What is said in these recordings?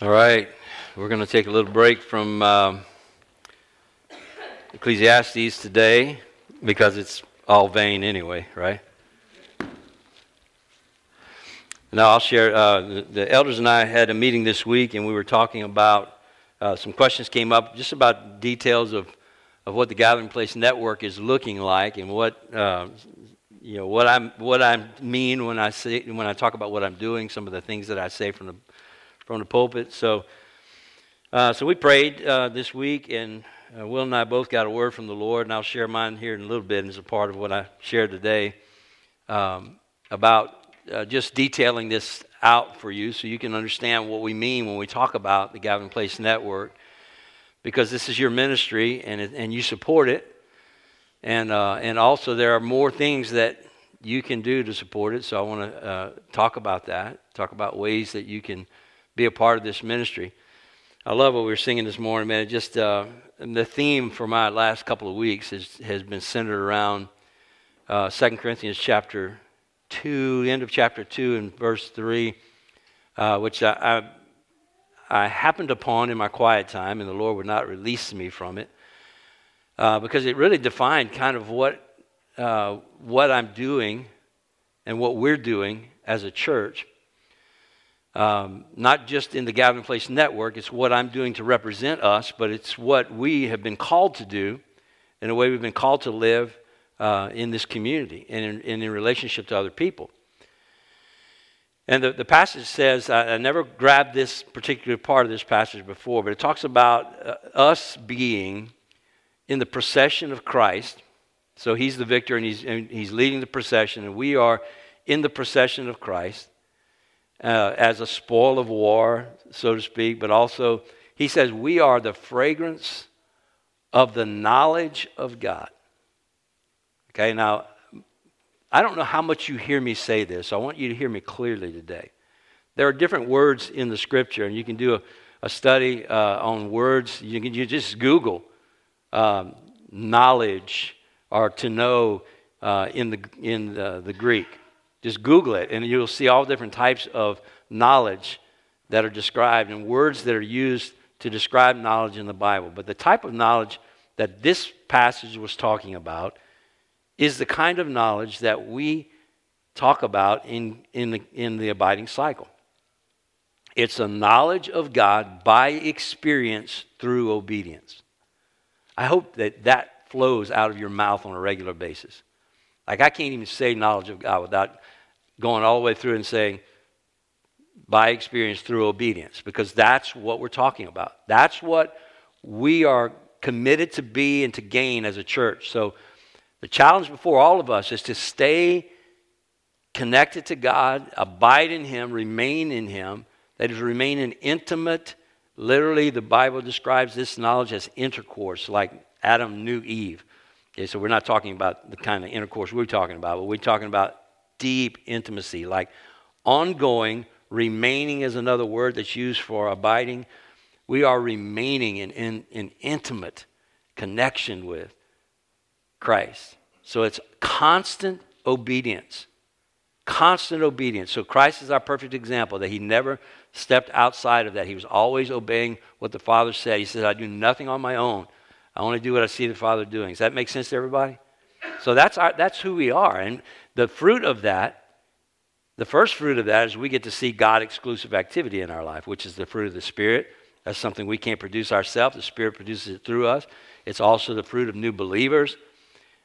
All right, we're going to take a little break from um, Ecclesiastes today because it's all vain anyway, right? Now, I'll share. Uh, the, the, elders and I had a meeting this week, and we were talking about uh, some questions came up just about details of, of what the Gathering Place Network is looking like and what uh, you know what I'm what I mean when I say when I talk about what I'm doing. Some of the things that I say from the from the pulpit. So, uh, so we prayed uh, this week, and uh, Will and I both got a word from the Lord, and I'll share mine here in a little bit as a part of what I shared today um, about uh, just detailing this out for you so you can understand what we mean when we talk about the Gathering Place Network, because this is your ministry and, it, and you support it. And, uh, and also, there are more things that you can do to support it. So, I want to uh, talk about that, talk about ways that you can be a part of this ministry. I love what we were singing this morning, man. It just uh, the theme for my last couple of weeks is, has been centered around uh, 2 Corinthians chapter 2, end of chapter 2 and verse 3, uh, which I, I, I, happened upon in my quiet time, and the Lord would not release me from it uh, because it really defined kind of what, uh, what I'm doing and what we're doing as a church um, not just in the Gathering Place Network, it's what I'm doing to represent us, but it's what we have been called to do in a way we've been called to live uh, in this community and in, and in, relationship to other people. And the, the passage says, I, I, never grabbed this particular part of this passage before, but it talks about uh, us being in the procession of Christ. So he's the victor and he's, and he's leading the procession, and we are in the procession of Christ uh, as a spoil of war, so to speak, but also he says we are the fragrance of the knowledge of God. Okay, now I don't know how much you hear me say this. So I want you to hear me clearly today. There are different words in the scripture, and you can do a, a study uh, on words. You can you just Google um, knowledge or to know uh, in the in the, the Greek. Just Google it, and you'll see all different types of knowledge that are described and words that are used to describe knowledge in the Bible. But the type of knowledge that this passage was talking about is the kind of knowledge that we talk about in, in, the, in the abiding cycle. It's a knowledge of God by experience through obedience. I hope that that flows out of your mouth on a regular basis. Like, I can't even say knowledge of God without going all the way through and saying, by experience through obedience, because that's what we're talking about. That's what we are committed to be and to gain as a church. So, the challenge before all of us is to stay connected to God, abide in Him, remain in Him. That is, remain in intimate. Literally, the Bible describes this knowledge as intercourse, like Adam knew Eve. Okay, so we're not talking about the kind of intercourse we're talking about, but we're talking about deep intimacy, like ongoing, remaining is another word that's used for abiding. We are remaining in, in, in intimate connection with Christ. So it's constant obedience. Constant obedience. So Christ is our perfect example that he never stepped outside of that. He was always obeying what the Father said. He said, I do nothing on my own. I only do what I see the Father doing. Does that make sense to everybody? So that's, our, that's who we are. And the fruit of that, the first fruit of that is we get to see God exclusive activity in our life, which is the fruit of the Spirit. That's something we can't produce ourselves. The Spirit produces it through us. It's also the fruit of new believers.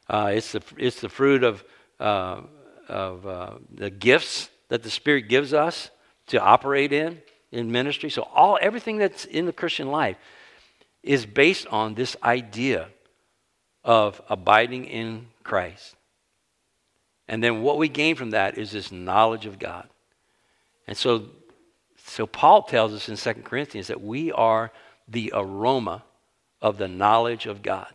Uh, it's, the, it's the fruit of, uh, of uh, the gifts that the Spirit gives us to operate in in ministry. So all everything that's in the Christian life is based on this idea of abiding in Christ. And then what we gain from that is this knowledge of God. And so, so Paul tells us in 2 Corinthians that we are the aroma of the knowledge of God.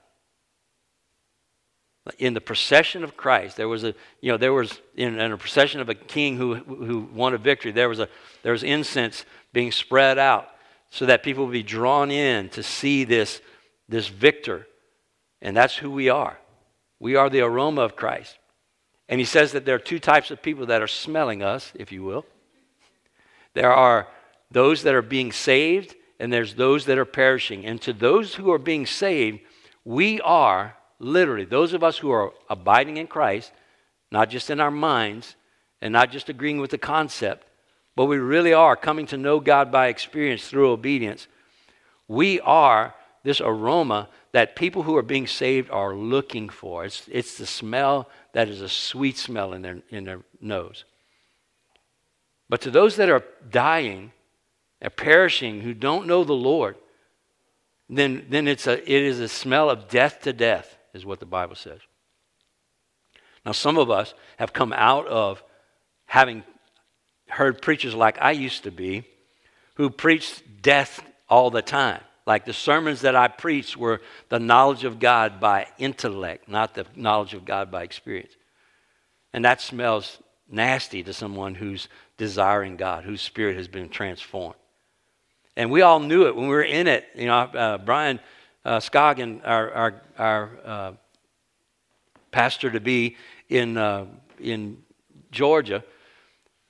In the procession of Christ, there was a, you know, there was in, in a procession of a king who, who won a victory, there was, a, there was incense being spread out so that people will be drawn in to see this, this victor. And that's who we are. We are the aroma of Christ. And he says that there are two types of people that are smelling us, if you will. There are those that are being saved and there's those that are perishing. And to those who are being saved, we are literally, those of us who are abiding in Christ, not just in our minds and not just agreeing with the concept, but we really are coming to know God by experience through obedience. We are this aroma that people who are being saved are looking for. It's, it's the smell that is a sweet smell in their, in their nose. But to those that are dying, are perishing, who don't know the Lord, then, then it's a, it is a smell of death to death, is what the Bible says. Now, some of us have come out of having heard preachers like I used to be who preached death all the time. Like the sermons that I preached were the knowledge of God by intellect, not the knowledge of God by experience. And that smells nasty to someone who's desiring God, whose spirit has been transformed. And we all knew it when we were in it. You know, uh, Brian uh, Scoggin, our, our, our uh, pastor to be in, uh, in Georgia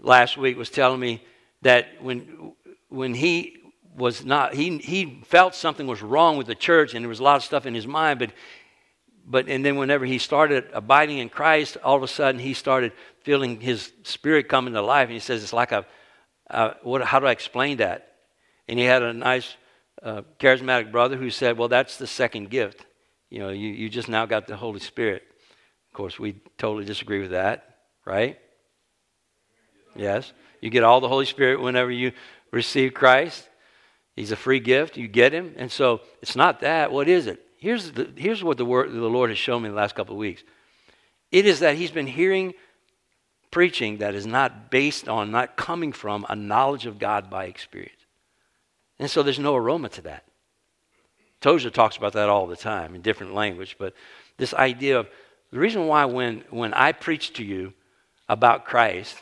last week, was telling me that when, when he was not, he, he felt something was wrong with the church and there was a lot of stuff in his mind, but but and then whenever he started abiding in Christ, all of a sudden he started feeling his spirit coming to life. And he says, It's like a, uh, what, how do I explain that? And he had a nice uh, charismatic brother who said, Well, that's the second gift. You know, you, you just now got the Holy Spirit. Of course, we totally disagree with that, right? Yes. You get all the Holy Spirit whenever you receive Christ. He's a free gift. You get him. And so it's not that. What is it? Here's, the, here's what the, word, the Lord has shown me the last couple of weeks it is that He's been hearing preaching that is not based on, not coming from a knowledge of God by experience. And so there's no aroma to that. Tozer talks about that all the time in different language, but this idea of the reason why when, when I preach to you about Christ,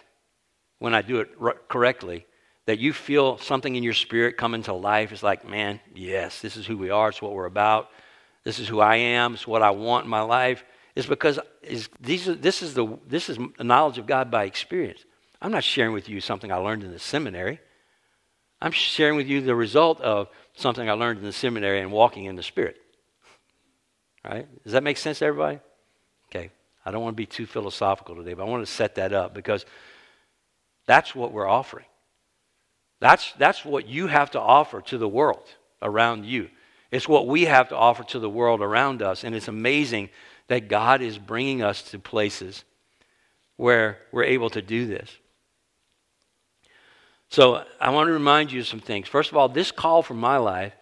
when I do it r- correctly, that you feel something in your spirit come into life. It's like, man, yes, this is who we are. It's what we're about. This is who I am. It's what I want in my life It's because is these are, this, is the, this is the knowledge of God by experience. I'm not sharing with you something I learned in the seminary. I'm sharing with you the result of something I learned in the seminary and walking in the Spirit. Right? Does that make sense to everybody? Okay. I don't want to be too philosophical today, but I want to set that up because that's what we're offering. That's, that's what you have to offer to the world around you. It's what we have to offer to the world around us. And it's amazing that God is bringing us to places where we're able to do this. So I want to remind you of some things. First of all, this call for my life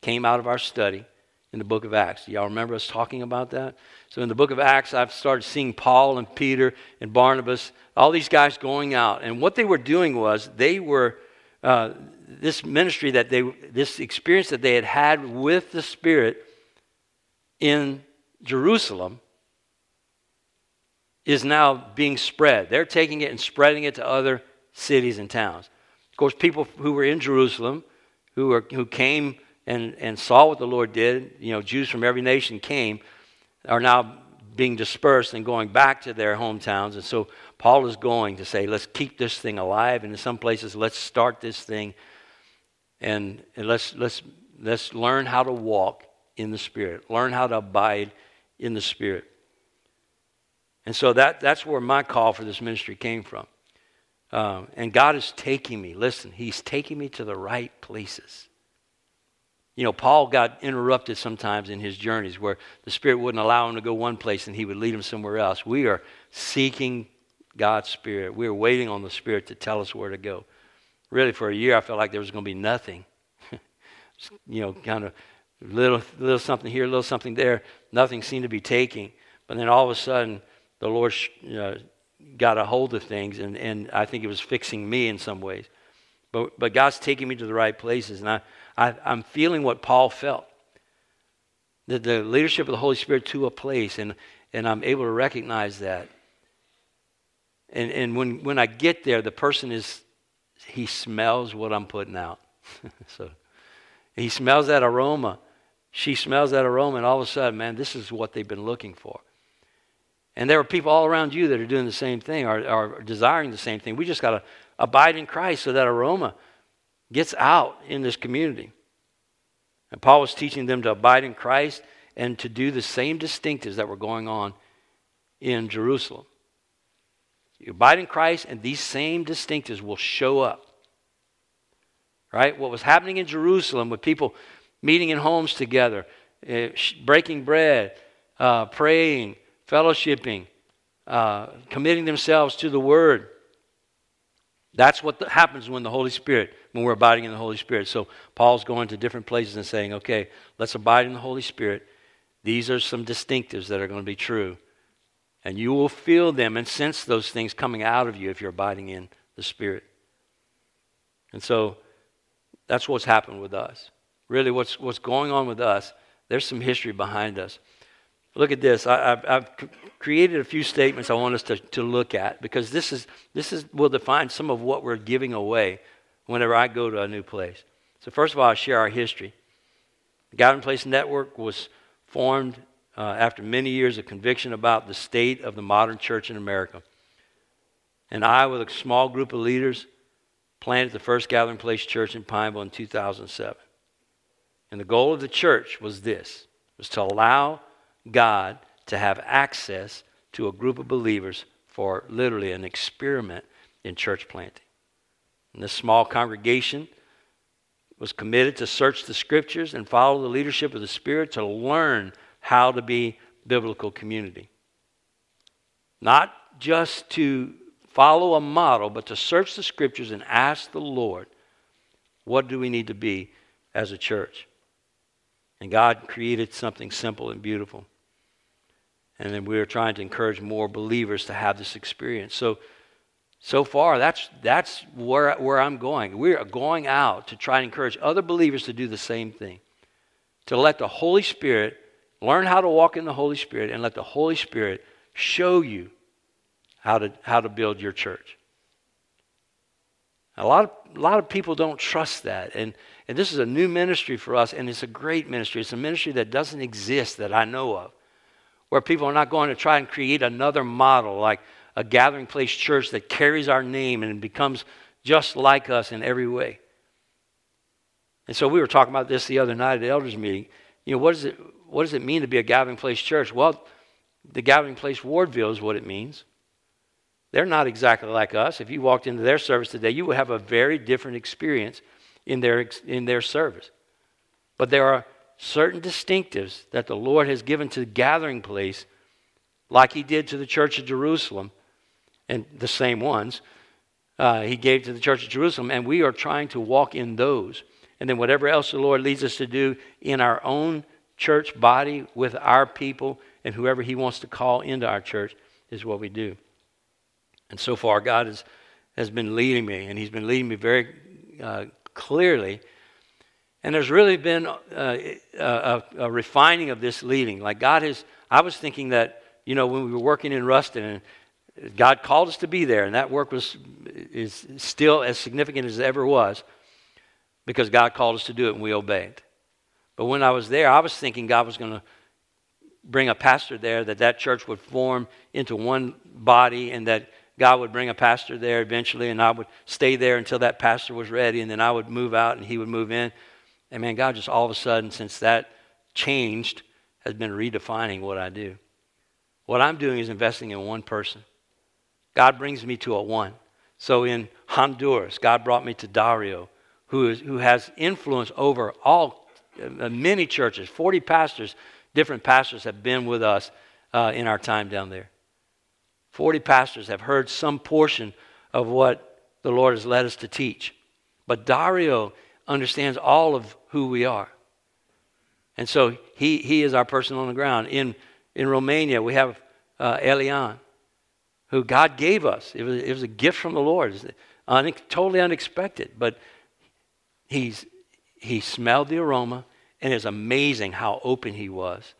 came out of our study in the book of Acts. Y'all remember us talking about that? So in the book of Acts, I've started seeing Paul and Peter and Barnabas, all these guys going out. And what they were doing was they were, uh, this ministry that they, this experience that they had had with the Spirit in Jerusalem is now being spread. They're taking it and spreading it to other cities and towns. Of course, people who were in Jerusalem, who, were, who came and, and saw what the Lord did, you know, Jews from every nation came, are now being dispersed and going back to their hometowns. And so Paul is going to say, let's keep this thing alive. And in some places, let's start this thing and, and let's, let's, let's learn how to walk in the Spirit, learn how to abide in the Spirit. And so that, that's where my call for this ministry came from. Um, and God is taking me, listen, He's taking me to the right places. You know, Paul got interrupted sometimes in his journeys where the Spirit wouldn't allow him to go one place and he would lead him somewhere else. We are seeking God's Spirit. We are waiting on the Spirit to tell us where to go. Really, for a year, I felt like there was going to be nothing. you know, kind of little, little something here, little something there. Nothing seemed to be taking. But then all of a sudden, the Lord uh, got a hold of things, and, and I think it was fixing me in some ways. But, but God's taking me to the right places, and I, I, I'm feeling what Paul felt. The, the leadership of the Holy Spirit to a place, and, and I'm able to recognize that. And, and when, when I get there, the person is, he smells what I'm putting out. so he smells that aroma. She smells that aroma, and all of a sudden, man, this is what they've been looking for. And there are people all around you that are doing the same thing, are, are desiring the same thing. We just got to abide in Christ so that aroma gets out in this community. And Paul was teaching them to abide in Christ and to do the same distinctives that were going on in Jerusalem. You abide in Christ, and these same distinctives will show up. Right? What was happening in Jerusalem with people meeting in homes together, uh, breaking bread, uh, praying, fellowshipping, uh, committing themselves to the Word. That's what happens when the Holy Spirit, when we're abiding in the Holy Spirit. So Paul's going to different places and saying, okay, let's abide in the Holy Spirit. These are some distinctives that are going to be true. And you will feel them and sense those things coming out of you if you're abiding in the Spirit. And so that's what's happened with us. Really, what's, what's going on with us, there's some history behind us. Look at this. I, have I've created a few statements I want us to, to look at because this, is, this is, will define some of what we're giving away whenever I go to a new place. So, first of all, I'll share our history. The Gathering Place Network was formed uh, after many years of conviction about the state of the modern church in America. And I, with a small group of leaders, planted the first Gathering Place Church in Pineville in 2007. And the goal of the church was this was to allow God to have access to a group of believers for literally an experiment in church planting. And this small congregation was committed to search the scriptures and follow the leadership of the Spirit to learn how to be biblical community. Not just to follow a model, but to search the scriptures and ask the Lord, what do we need to be as a church? And God created something simple and beautiful. And then we are trying to encourage more believers to have this experience. So, so far, that's, that's where, where I'm going. We're going out to try and encourage other believers to do the same thing. To let the Holy Spirit learn how to walk in the Holy Spirit and let the Holy Spirit show you how to, how to build your church. A lot, of, a lot of people don't trust that. And, and this is a new ministry for us, and it's a great ministry. It's a ministry that doesn't exist that I know of, where people are not going to try and create another model like a gathering place church that carries our name and becomes just like us in every way. And so we were talking about this the other night at the elders meeting. You know, what, is it, what does it mean to be a gathering place church? Well, the gathering place Wardville is what it means. They're not exactly like us. If you walked into their service today, you would have a very different experience in their, in their service. But there are certain distinctives that the Lord has given to the gathering place, like He did to the church of Jerusalem, and the same ones uh, He gave to the church of Jerusalem, and we are trying to walk in those. And then whatever else the Lord leads us to do in our own church body with our people and whoever He wants to call into our church is what we do. And so far, God has, has been leading me, and He's been leading me very uh, clearly. And there's really been uh, a, a, refining of this leading. Like God has, I was thinking that, you know, when we were working in Ruston, and God called us to be there, and that work was is still as significant as it ever was, because God called us to do it, and we obeyed. But when I was there, I was thinking God was going to bring a pastor there, that that church would form into one body, and that God would bring a pastor there eventually, and I would stay there until that pastor was ready, and then I would move out and he would move in. And man, God just all of a sudden, since that changed, has been redefining what I do. What I'm doing is investing in one person. God brings me to a one. So in Honduras, God brought me to Dario, who, is, who has influence over all uh, many churches. 40 pastors, different pastors have been with us uh, in our time down there. 40 pastors have heard some portion of what the Lord has led us to teach. But Dario understands all of who we are. And so he, he is our person on the ground. In, in Romania, we have uh, Elian, who God gave us. It was, it was a gift from the Lord, un, totally unexpected. But he's, he smelled the aroma, and it's amazing how open he was.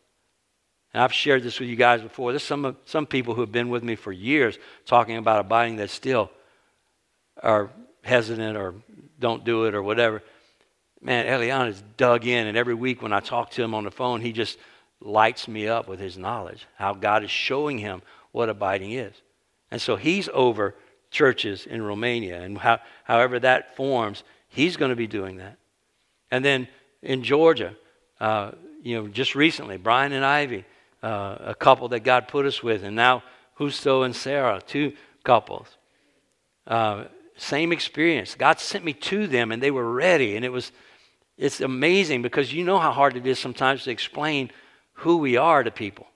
And I've shared this with you guys before. There's some, some people who have been with me for years talking about abiding that still are hesitant or don't do it or whatever. Man, Elian is dug in, and every week when I talk to him on the phone, he just lights me up with his knowledge, how God is showing him what abiding is. And so he's over churches in Romania, and how, however that forms, He's going to be doing that. And then in Georgia, uh, you know, just recently, Brian and Ivy, uh, a couple that God put us with, and now Justo and Sarah, two couples. Uh, same experience. God sent me to them, and they were ready, and it was. It's amazing because you know how hard it is sometimes to explain who we are to people.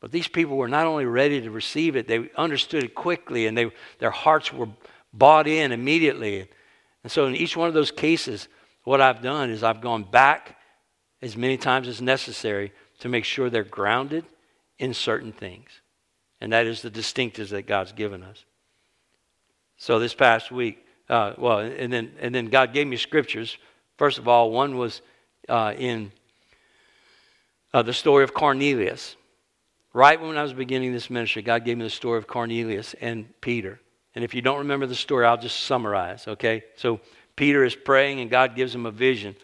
But these people were not only ready to receive it, they understood it quickly, and they, their hearts were bought in immediately. And so, in each one of those cases, what I've done is I've gone back as many times as necessary to make sure they're grounded in certain things. And that is the distinctives that God's given us. So this past week, uh, well, and then, and then God gave me scriptures. First of all, one was uh, in uh, the story of Cornelius. Right when I was beginning this ministry, God gave me the story of Cornelius and Peter. And if you don't remember the story, I'll just summarize, okay? So Peter is praying, and God gives him a vision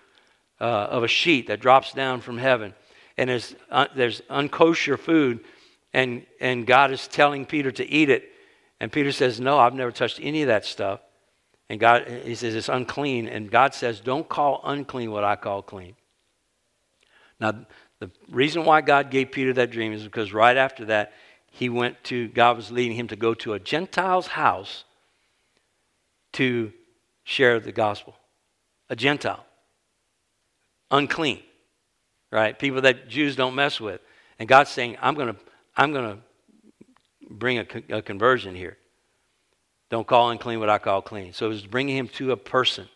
uh, of a sheet that drops down from heaven and there's, uh, there's unkosher food, and, and God is telling Peter to eat it. And Peter says, No, I've never touched any of that stuff. And God, he says, It's unclean. And God says, Don't call unclean what I call clean. Now, the reason why God gave Peter that dream is because right after that, he went to, God was leading him to go to a Gentile's house to share the gospel. A Gentile. Unclean right? People that Jews don't mess with. And God's saying, I'm going to I'm going to bring a, a, conversion here. Don't call unclean what I call clean. So it was bringing him to a person,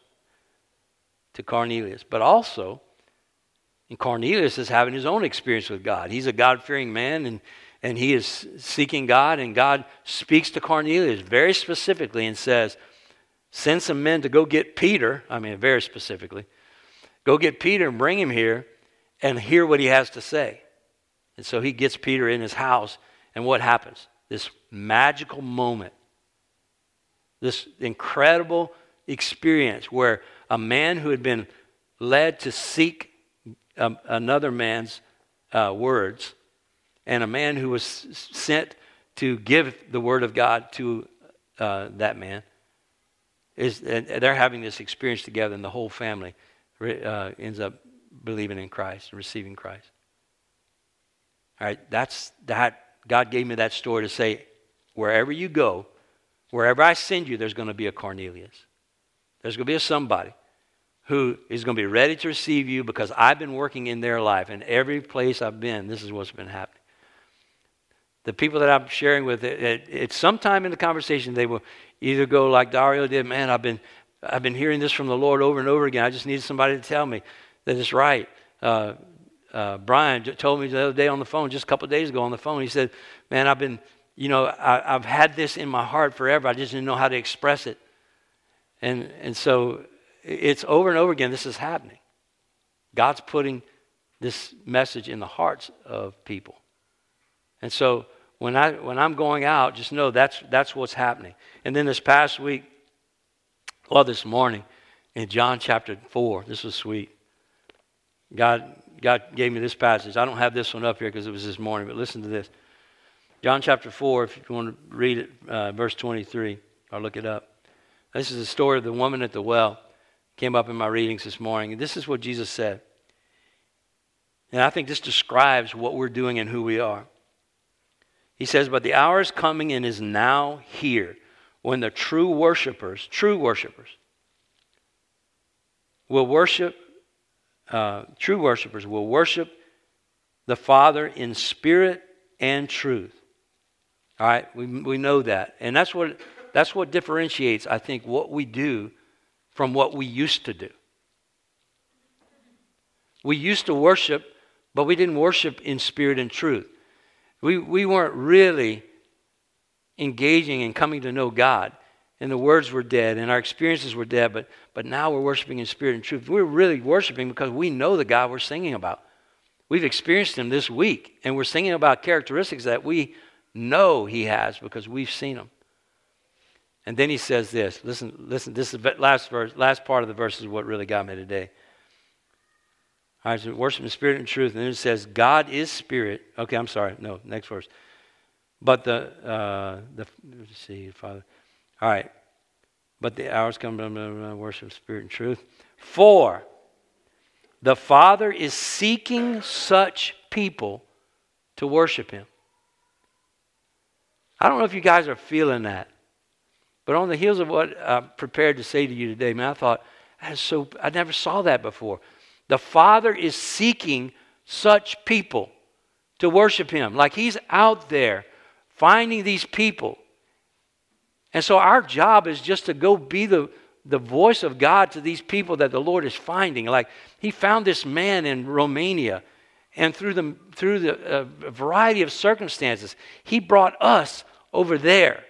to Cornelius. But also, and Cornelius is having his own experience with God. He's a God fearing man, and, and he is seeking God, and God speaks to Cornelius very specifically and says, Send some men to go get Peter. I mean, very specifically. Go get Peter and bring him here and hear what he has to say. And so he gets Peter in his house, and what happens? This magical moment, this incredible experience where a man who had been led to seek um, another man's uh, words, and a man who was sent to give the word of God to uh, that man, is they're having this experience together, and the whole family uh, ends up believing in Christ and receiving Christ. All right, that's that. God gave me that story to say, wherever you go, wherever I send you, there's going to be a Cornelius. There's going to be a somebody who is going to be ready to receive you because I've been working in their life. And every place I've been, this is what's been happening. The people that I'm sharing with, it, it, it's sometime in the conversation they will either go like Dario did, man, I've been, I've been hearing this from the Lord over and over again. I just needed somebody to tell me that it's right. Uh, uh, Brian told me the other day on the phone, just a couple days ago on the phone, he said, Man, I've been, you know, I, have had this in my heart forever. I just didn't know how to express it. And, and so it's over and over again, this is happening. God's putting this message in the hearts of people. And so when, I, when I'm going out, just know that's, that's what's happening. And then this past week, well, this morning, in John chapter 4, this was sweet. God, God gave me this passage. I don't have this one up here because it was this morning, but listen to this. John chapter 4, if you want to read it, uh, verse 23, or look it up. This is the story of the woman at the well. Came up in my readings this morning. This is what Jesus said. And I think this describes what we're doing and who we are. He says, But the hour is coming and is now here when the true worshipers, true worshipers, will worship uh, true worshipers will worship the Father in spirit and truth. All right, we, we know that. And that's what, that's what differentiates, I think, what we do from what we used to do. We used to worship, but we didn't worship in spirit and truth. We, we weren't really engaging and coming to know God and the words were dead and our experiences were dead, but, but now we're worshiping in spirit and truth. We're really worshiping because we know the God we're singing about. We've experienced him this week, and we're singing about characteristics that we know he has because we've seen him. And then he says this. Listen, listen, this is the last verse, last part of the verse is what really got me today. All right, so worship in spirit and truth. And then it says, God is spirit. Okay, I'm sorry. No, next verse. But the, uh, the let's see, Father. All right. but the hours come, blah, blah, blah, worship spirit and truth. For, the Father is seeking such people to worship Him. I don't know if you guys are feeling that, but on the heels of what I'm prepared to say to you today, man, I thought, that's so, I never saw that before. The Father is seeking such people to worship Him. Like He's out there finding these people. And so our job is just to go be the, the voice of God to these people that the Lord is finding. Like He found this man in Romania, and through the, through the uh, variety of circumstances, He brought us over there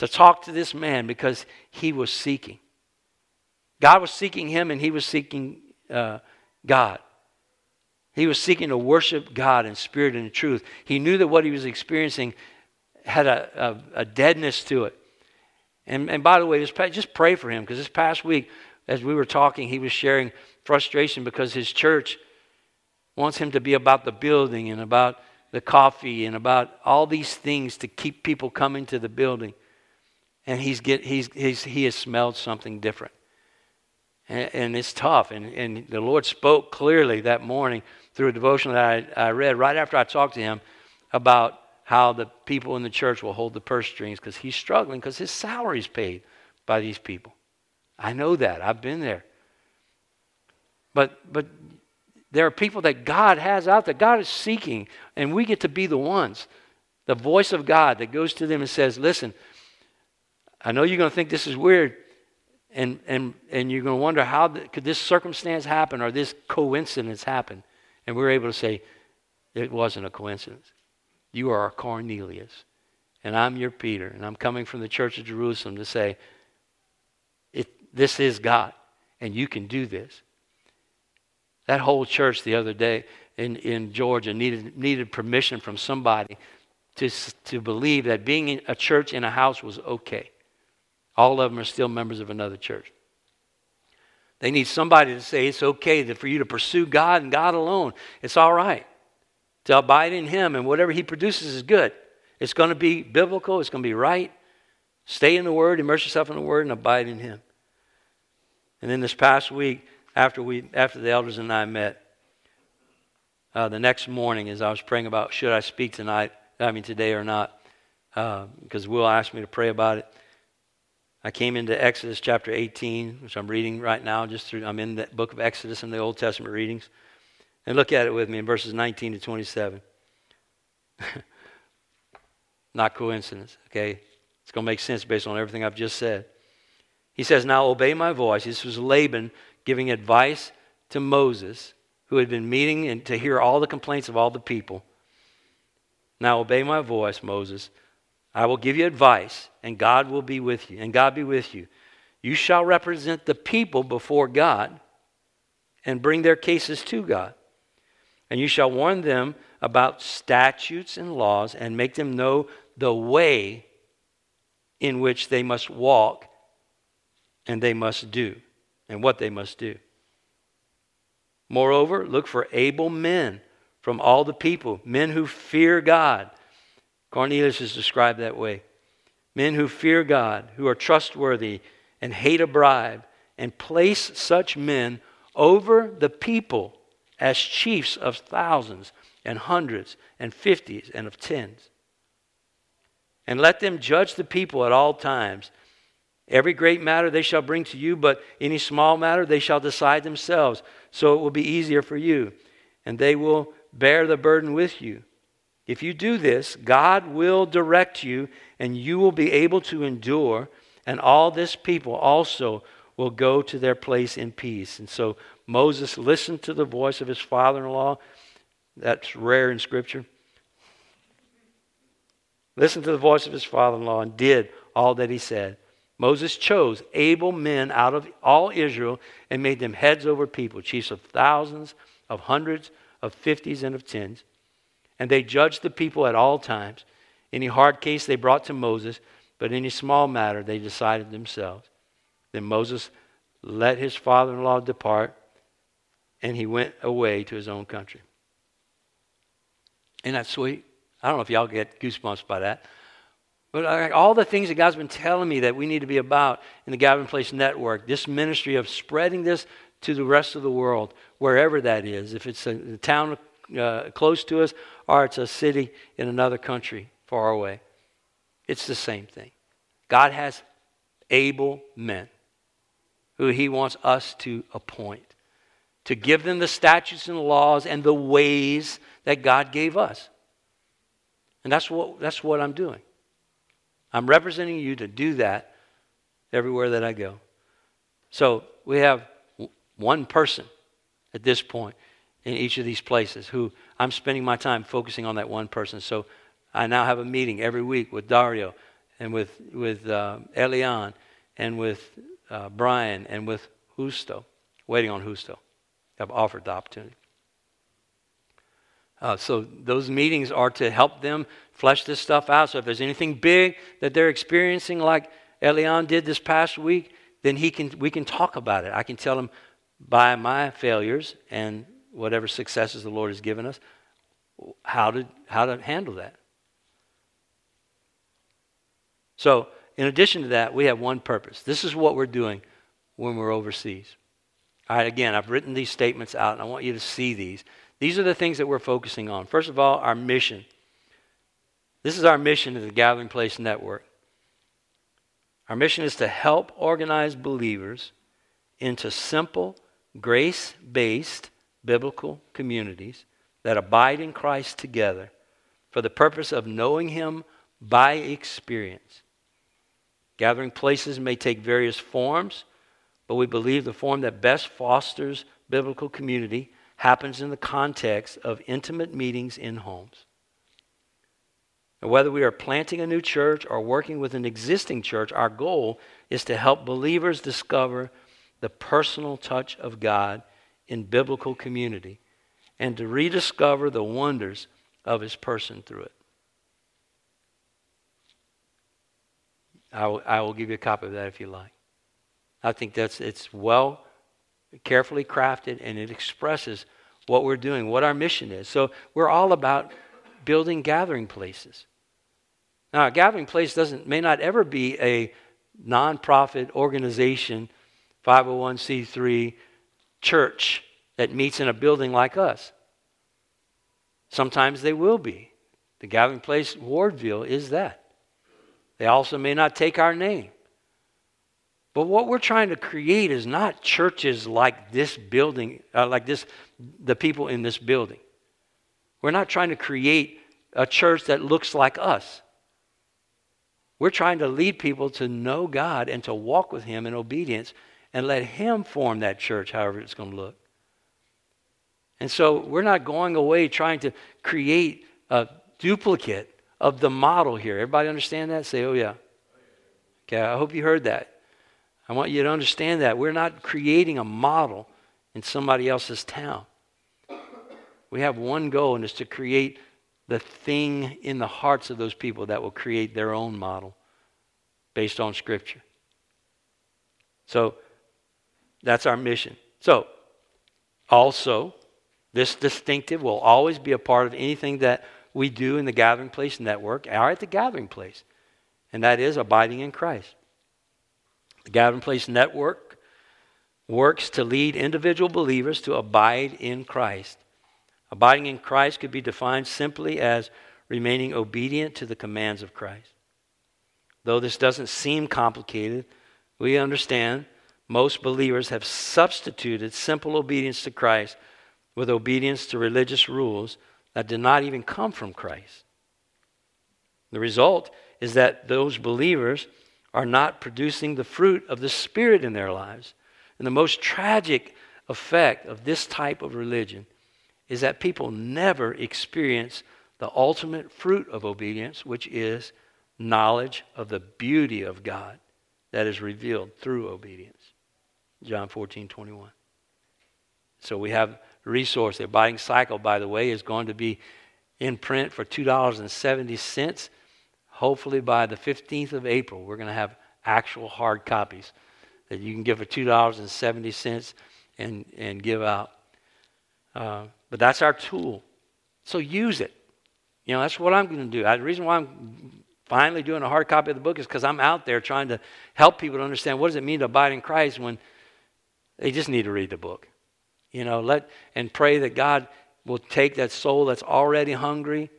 to talk to this man because he was seeking. God was seeking him, and he was seeking uh, God. He was seeking to worship God in spirit and in truth. He knew that what he was experiencing had a, a, a deadness to it. And, and by the way, just pray for him because this past week, as we were talking, he was sharing frustration because his church wants him to be about the building and about the coffee and about all these things to keep people coming to the building. And he's get, he's, he's, he has smelled something different. And, and it's tough. And, and the Lord spoke clearly that morning through a devotion that I, I read right after I talked to him about how the people in the church will hold the purse strings because he's struggling because his salary is paid by these people. I know that. I've been there. But, but there are people that God has out there. God is seeking, and we get to be the ones. The voice of God that goes to them and says, Listen, I know you're going to think this is weird, and, and, and you're going to wonder how could this circumstance happen or this coincidence happen? And we're able to say, It wasn't a coincidence. You are Cornelius, and I'm your Peter, and I'm coming from the church of Jerusalem to say, This is God, and you can do this. That whole church the other day in, in Georgia needed, needed permission from somebody to, to believe that being a church in a house was okay. All of them are still members of another church. They need somebody to say it's okay for you to pursue God and God alone. It's all right to abide in Him, and whatever He produces is good. It's going to be biblical, it's going to be right. Stay in the Word, immerse yourself in the Word, and abide in Him. And then this past week, after, we, after the elders and I met, uh, the next morning as I was praying about should I speak tonight, I mean today or not, uh, because Will asked me to pray about it. I came into Exodus chapter 18, which I'm reading right now. Just through, I'm in the book of Exodus in the Old Testament readings, and look at it with me in verses 19 to 27. Not coincidence, okay? It's going to make sense based on everything I've just said. He says, "Now obey my voice." This was Laban giving advice to Moses, who had been meeting and to hear all the complaints of all the people. Now obey my voice, Moses. I will give you advice, and God will be with you, and God be with you. You shall represent the people before God and bring their cases to God. And you shall warn them about statutes and laws and make them know the way in which they must walk and they must do and what they must do. Moreover, look for able men from all the people, men who fear God. Cornelius is described that way. Men who fear God, who are trustworthy and hate a bribe, and place such men over the people as chiefs of thousands and hundreds and fifties and of tens. And let them judge the people at all times Every great matter they shall bring to you, but any small matter they shall decide themselves. So it will be easier for you, and they will bear the burden with you. If you do this, God will direct you, and you will be able to endure, and all this people also will go to their place in peace. And so Moses listened to the voice of his father in law. That's rare in Scripture. Listened to the voice of his father in law and did all that he said. Moses chose able men out of all Israel and made them heads over people, chiefs of thousands, of hundreds, of fifties, and of tens. And they judged the people at all times. Any hard case they brought to Moses, but any small matter they decided themselves. Then Moses let his father in law depart, and he went away to his own country. Isn't that sweet? I don't know if y'all get goosebumps by that. But all the things that God's been telling me that we need to be about in the Gathering Place Network, this ministry of spreading this to the rest of the world, wherever that is, if it's a, a town uh, close to us or it's a city in another country far away, it's the same thing. God has able men who He wants us to appoint, to give them the statutes and laws and the ways that God gave us. And that's what, that's what I'm doing. I'm representing you to do that everywhere that I go. So we have one person at this point in each of these places who I'm spending my time focusing on that one person. So I now have a meeting every week with Dario and with, with uh, Elian and with uh, Brian and with Justo, waiting on Justo. I've offered the opportunity. Uh, so those meetings are to help them flesh this stuff out. So if there's anything big that they're experiencing, like Elian did this past week, then he can, we can talk about it. I can tell him by my failures and whatever successes the Lord has given us how to, how to handle that. So, in addition to that, we have one purpose. This is what we're doing when we're overseas. All right, again, I've written these statements out, and I want you to see these. These are the things that we're focusing on. First of all, our mission. This is our mission at the Gathering Place Network. Our mission is to help organize believers into simple, grace based biblical communities that abide in Christ together for the purpose of knowing Him by experience. Gathering places may take various forms, but we believe the form that best fosters biblical community happens in the context of intimate meetings in homes. And whether we are planting a new church or working with an existing church, our goal is to help believers discover the personal touch of God in biblical community and to rediscover the wonders of his person through it. I will, I will give you a copy of that if you like. I think that's it's well carefully crafted, and it expresses what we're doing, what our mission is. So we're all about building gathering places. Now, a gathering place doesn't may not ever be a nonprofit organization, 501c3 church that meets in a building like us. Sometimes they will be. The gathering place, Wardville, is that. They also may not take our name. But what we're trying to create is not churches like this building, uh, like this, the people in this building. We're not trying to create a church that looks like us. We're trying to lead people to know God and to walk with Him in obedience and let Him form that church, however it's going to look. And so we're not going away trying to create a duplicate of the model here. Everybody understand that? Say, oh, yeah. Okay, I hope you heard that. I want you to understand that. We're not creating a model in somebody else's town. We have one goal, and it's to create the thing in the hearts of those people that will create their own model based on Scripture. So that's our mission. So, also, this distinctive will always be a part of anything that we do in the Gathering Place Network or at the Gathering Place, and that is abiding in Christ. The Gathering Place Network works to lead individual believers to abide in Christ. Abiding in Christ could be defined simply as remaining obedient to the commands of Christ. Though this doesn't seem complicated, we understand most believers have substituted simple obedience to Christ with obedience to religious rules that did not even come from Christ. The result is that those believers are not producing the fruit of the Spirit in their lives. And the most tragic effect of this type of religion is that people never experience the ultimate fruit of obedience, which is knowledge of the beauty of God that is revealed through obedience. John 14, 21. So we have resource. The abiding cycle, by the way, is going to be in print for $2.70 hopefully by the 15th of April, we're going to have actual hard copies that you can give for $2.70 and, and give out. Uh, but that's our tool. So use it. You know, that's what I'm going to do. I, the reason why I'm finally doing a hard copy of the book is because I'm out there trying to help people to understand what does it mean to abide in Christ when they just need to read the book. You know, let and pray that God will take that soul that's already hungry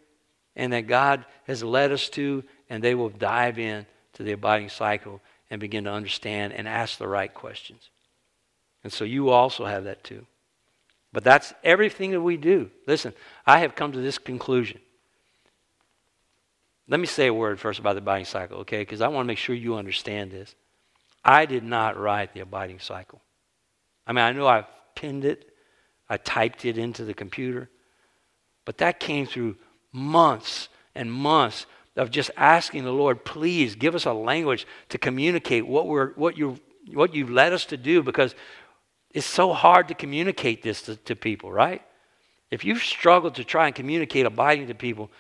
and that God has led us to, and they will dive in to the abiding cycle and begin to understand and ask the right questions. And so you also have that too. But that's everything that we do. Listen, I have come to this conclusion. Let me say a word first about the abiding cycle, okay? Because I want to make sure you understand this. I did not write the abiding cycle. I mean, I know I pinned it, I typed it into the computer, but that came through months and months of just asking the Lord, please give us a language to communicate what, we're, what, you what you've led us to do because it's so hard to communicate this to, to people, right? If you've struggled to try and communicate abiding to people,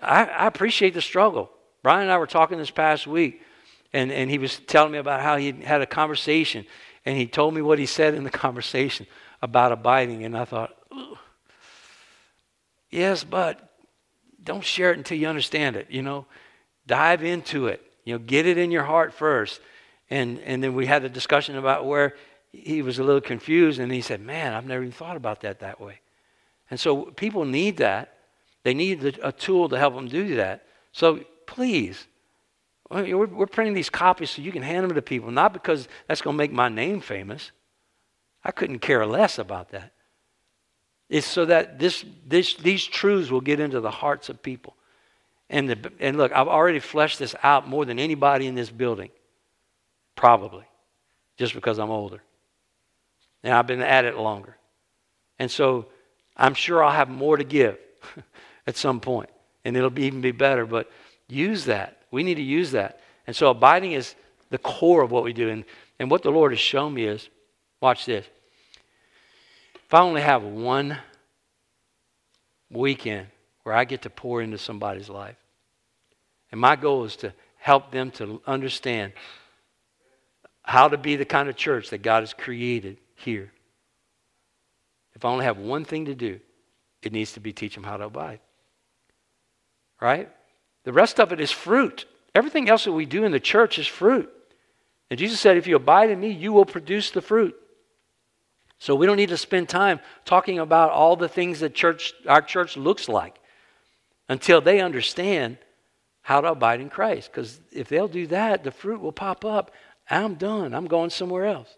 I, I, appreciate the struggle. Brian and I were talking this past week, and, and he was telling me about how he had a conversation, and he told me what he said in the conversation about abiding, and I thought, yes, but don't share it until you understand it, you know. Dive into it. You know, get it in your heart first. And and then we had a discussion about where he was a little confused and he said, Man, I've never even thought about that that way. And so people need that. They need a tool to help them do that. So please, we're, printing these copies so you can hand them to people, not because that's going to make my name famous. I couldn't care less about that. It's so that this, this, these truths will get into the hearts of people. And, the, and look, I've already fleshed this out more than anybody in this building, probably, just because I'm older. And I've been at it longer. And so I'm sure I'll have more to give at some point, and it'll be, even be better. But use that. We need to use that. And so abiding is the core of what we do. And, and what the Lord has shown me is watch this. If I only have one weekend where I get to pour into somebody's life, and my goal is to help them to understand how to be the kind of church that God has created here. If I only have one thing to do, it needs to be teach them how to abide. Right? The rest of it is fruit. Everything else that we do in the church is fruit. And Jesus said, If you abide in me, you will produce the fruit. So we don't need to spend time talking about all the things that church, our church looks like until they understand how to abide in Christ. Because if they'll do that, the fruit will pop up. I'm done. I'm going somewhere else.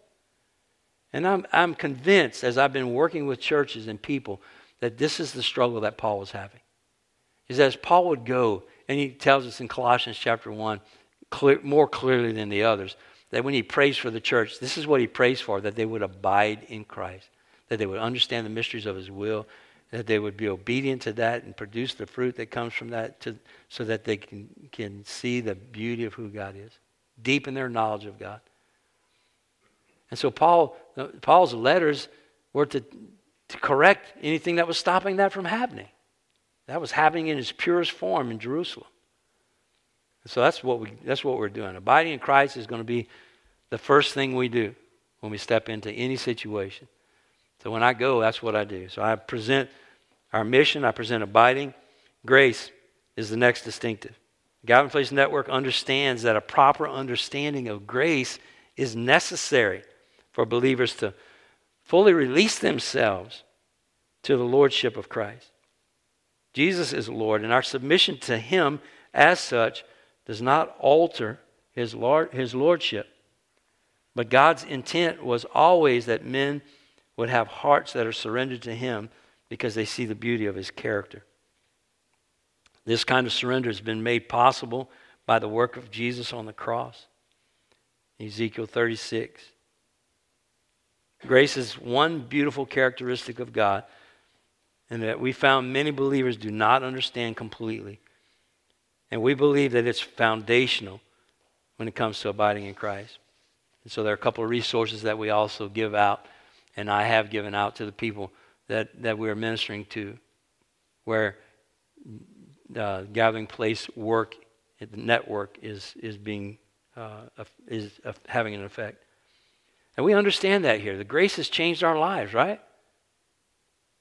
And I'm, I'm convinced, as I've been working with churches and people, that this is the struggle that Paul was having. Is as Paul would go, and he tells us in Colossians chapter 1, clear, more clearly than the others, that when he prays for the church, this is what he prays for that they would abide in Christ, that they would understand the mysteries of his will, that they would be obedient to that and produce the fruit that comes from that to, so that they can, can see the beauty of who God is, deepen their knowledge of God. And so Paul, uh, Paul's letters were to, to correct anything that was stopping that from happening. That was happening in its purest form in Jerusalem. So that's what, we, that's what we're doing. Abiding in Christ is going to be the first thing we do when we step into any situation. So when I go, that's what I do. So I present our mission, I present abiding. Grace is the next distinctive. Gathering Place Network understands that a proper understanding of grace is necessary for believers to fully release themselves to the lordship of Christ. Jesus is Lord, and our submission to Him as such does not alter his, lord, his lordship. But God's intent was always that men would have hearts that are surrendered to him because they see the beauty of his character. This kind of surrender has been made possible by the work of Jesus on the cross. Ezekiel 36. Grace is one beautiful characteristic of God, and that we found many believers do not understand completely. And we believe that it's foundational when it comes to abiding in Christ. And so there are a couple of resources that we also give out, and I have given out to the people that, that we are ministering to, where uh, gathering place work, the network is, is being uh, is having an effect. And we understand that here. The grace has changed our lives, right?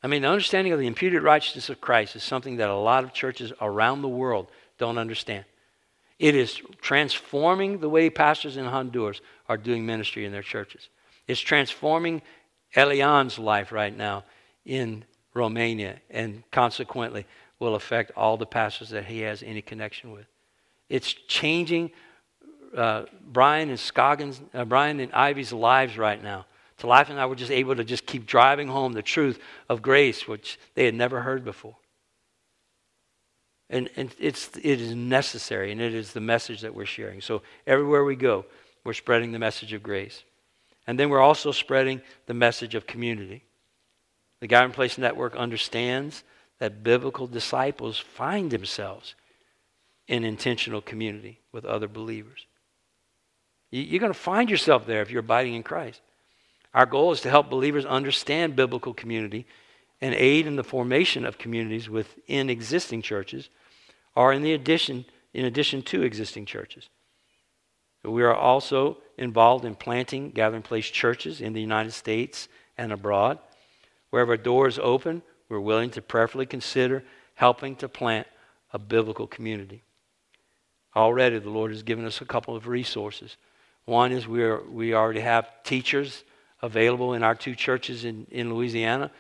I mean, the understanding of the imputed righteousness of Christ is something that a lot of churches around the world don't understand. It is transforming the way pastors in Honduras are doing ministry in their churches. It's transforming Elian's life right now in Romania and consequently will affect all the pastors that he has any connection with. It's changing uh, Brian and Scoggins, uh, Brian and Ivy's lives right now. Talitha and I were just able to just keep driving home the truth of grace, which they had never heard before. And, and it's, it is necessary, and it is the message that we're sharing. So everywhere we go, we're spreading the message of grace. And then we're also spreading the message of community. The Gathering Place Network understands that biblical disciples find themselves in intentional community with other believers. You're going to find yourself there if you're abiding in Christ. Our goal is to help believers understand biblical community and aid in the formation of communities within existing churches or in, the addition, in addition to existing churches. We are also involved in planting gathering place churches in the United States and abroad. Wherever a door is open, we're willing to prayerfully consider helping to plant a biblical community. Already, the Lord has given us a couple of resources. One is we, are, we already have teachers available in our two churches in, in Louisiana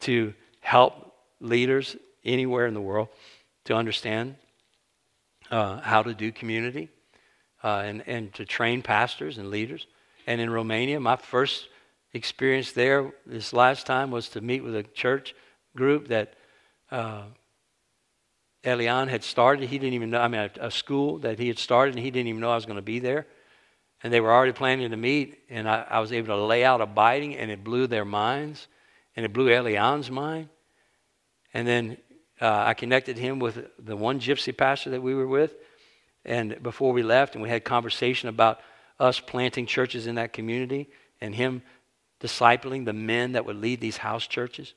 to help leaders anywhere in the world to understand uh, how to do community uh, and, and to train pastors and leaders. And in Romania, my first experience there this last time was to meet with a church group that uh, Elian had started. He didn't even know, I mean, a, a, school that he had started, and he didn't even know I was going to be there. And they were already planning to meet, and I, I was able to lay out abiding, and it blew their minds, and it blew Elian's mind. And then uh, I connected him with the one gypsy pastor that we were with, and before we left, and we had conversation about us planting churches in that community, and him discipling the men that would lead these house churches.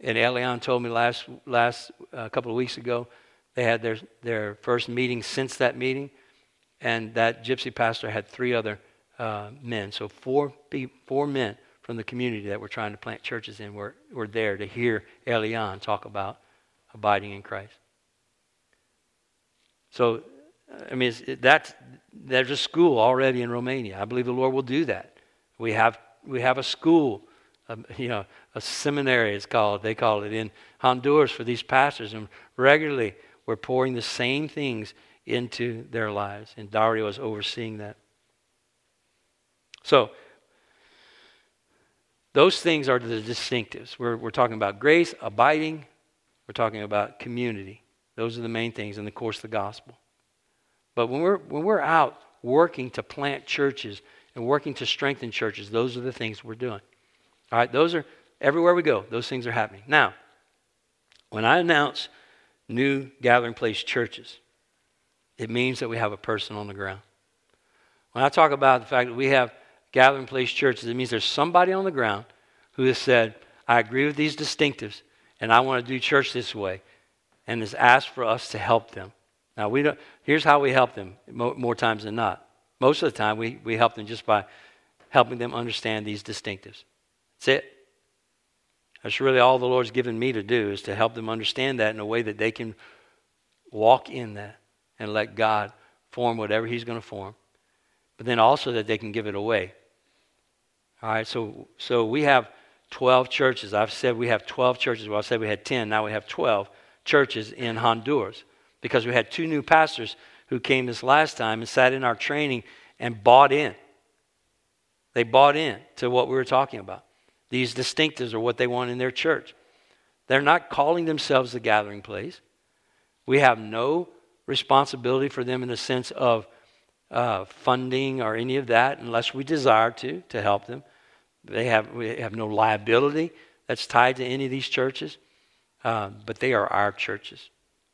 And Elian told me last last a uh, couple of weeks ago they had their their first meeting since that meeting, and that gypsy pastor had three other uh, men. So four four men from the community that were trying to plant churches in were were there to hear Elian talk about abiding in Christ. So, I mean, it, that's, there's a school already in Romania. I believe the Lord will do that. We have we have a school a, you know, a seminary, it's called. They call it in Honduras for these pastors. And regularly, we're pouring the same things into their lives. And Dario is overseeing that. So, those things are the distinctives. We're, we're talking about grace, abiding, we're talking about community. Those are the main things, in the course, of the gospel. But when we're, when we're out working to plant churches and working to strengthen churches, those are the things we're doing. All right, those are everywhere we go, those things are happening. Now, when I announce new gathering place churches, it means that we have a person on the ground. When I talk about the fact that we have gathering place churches, it means there's somebody on the ground who has said, I agree with these distinctives, and I want to do church this way, and has asked for us to help them. Now, we don't, here's how we help them more, times than not. Most of the time, we, we help them just by helping them understand these distinctives. That's it. That's really all the Lord's given me to do is to help them understand that in a way that they can walk in that and let God form whatever He's going to form. But then also that they can give it away. All right, so so we have 12 churches. I've said we have 12 churches. Well, I said we had 10. Now we have 12 churches in Honduras because we had two new pastors who came this last time and sat in our training and bought in. They bought in to what we were talking about. These distinctives are what they want in their church. They're not calling themselves the gathering place. We have no responsibility for them in the sense of uh, funding or any of that unless we desire to, to help them. They have, we have no liability that's tied to any of these churches, uh, but they are our churches.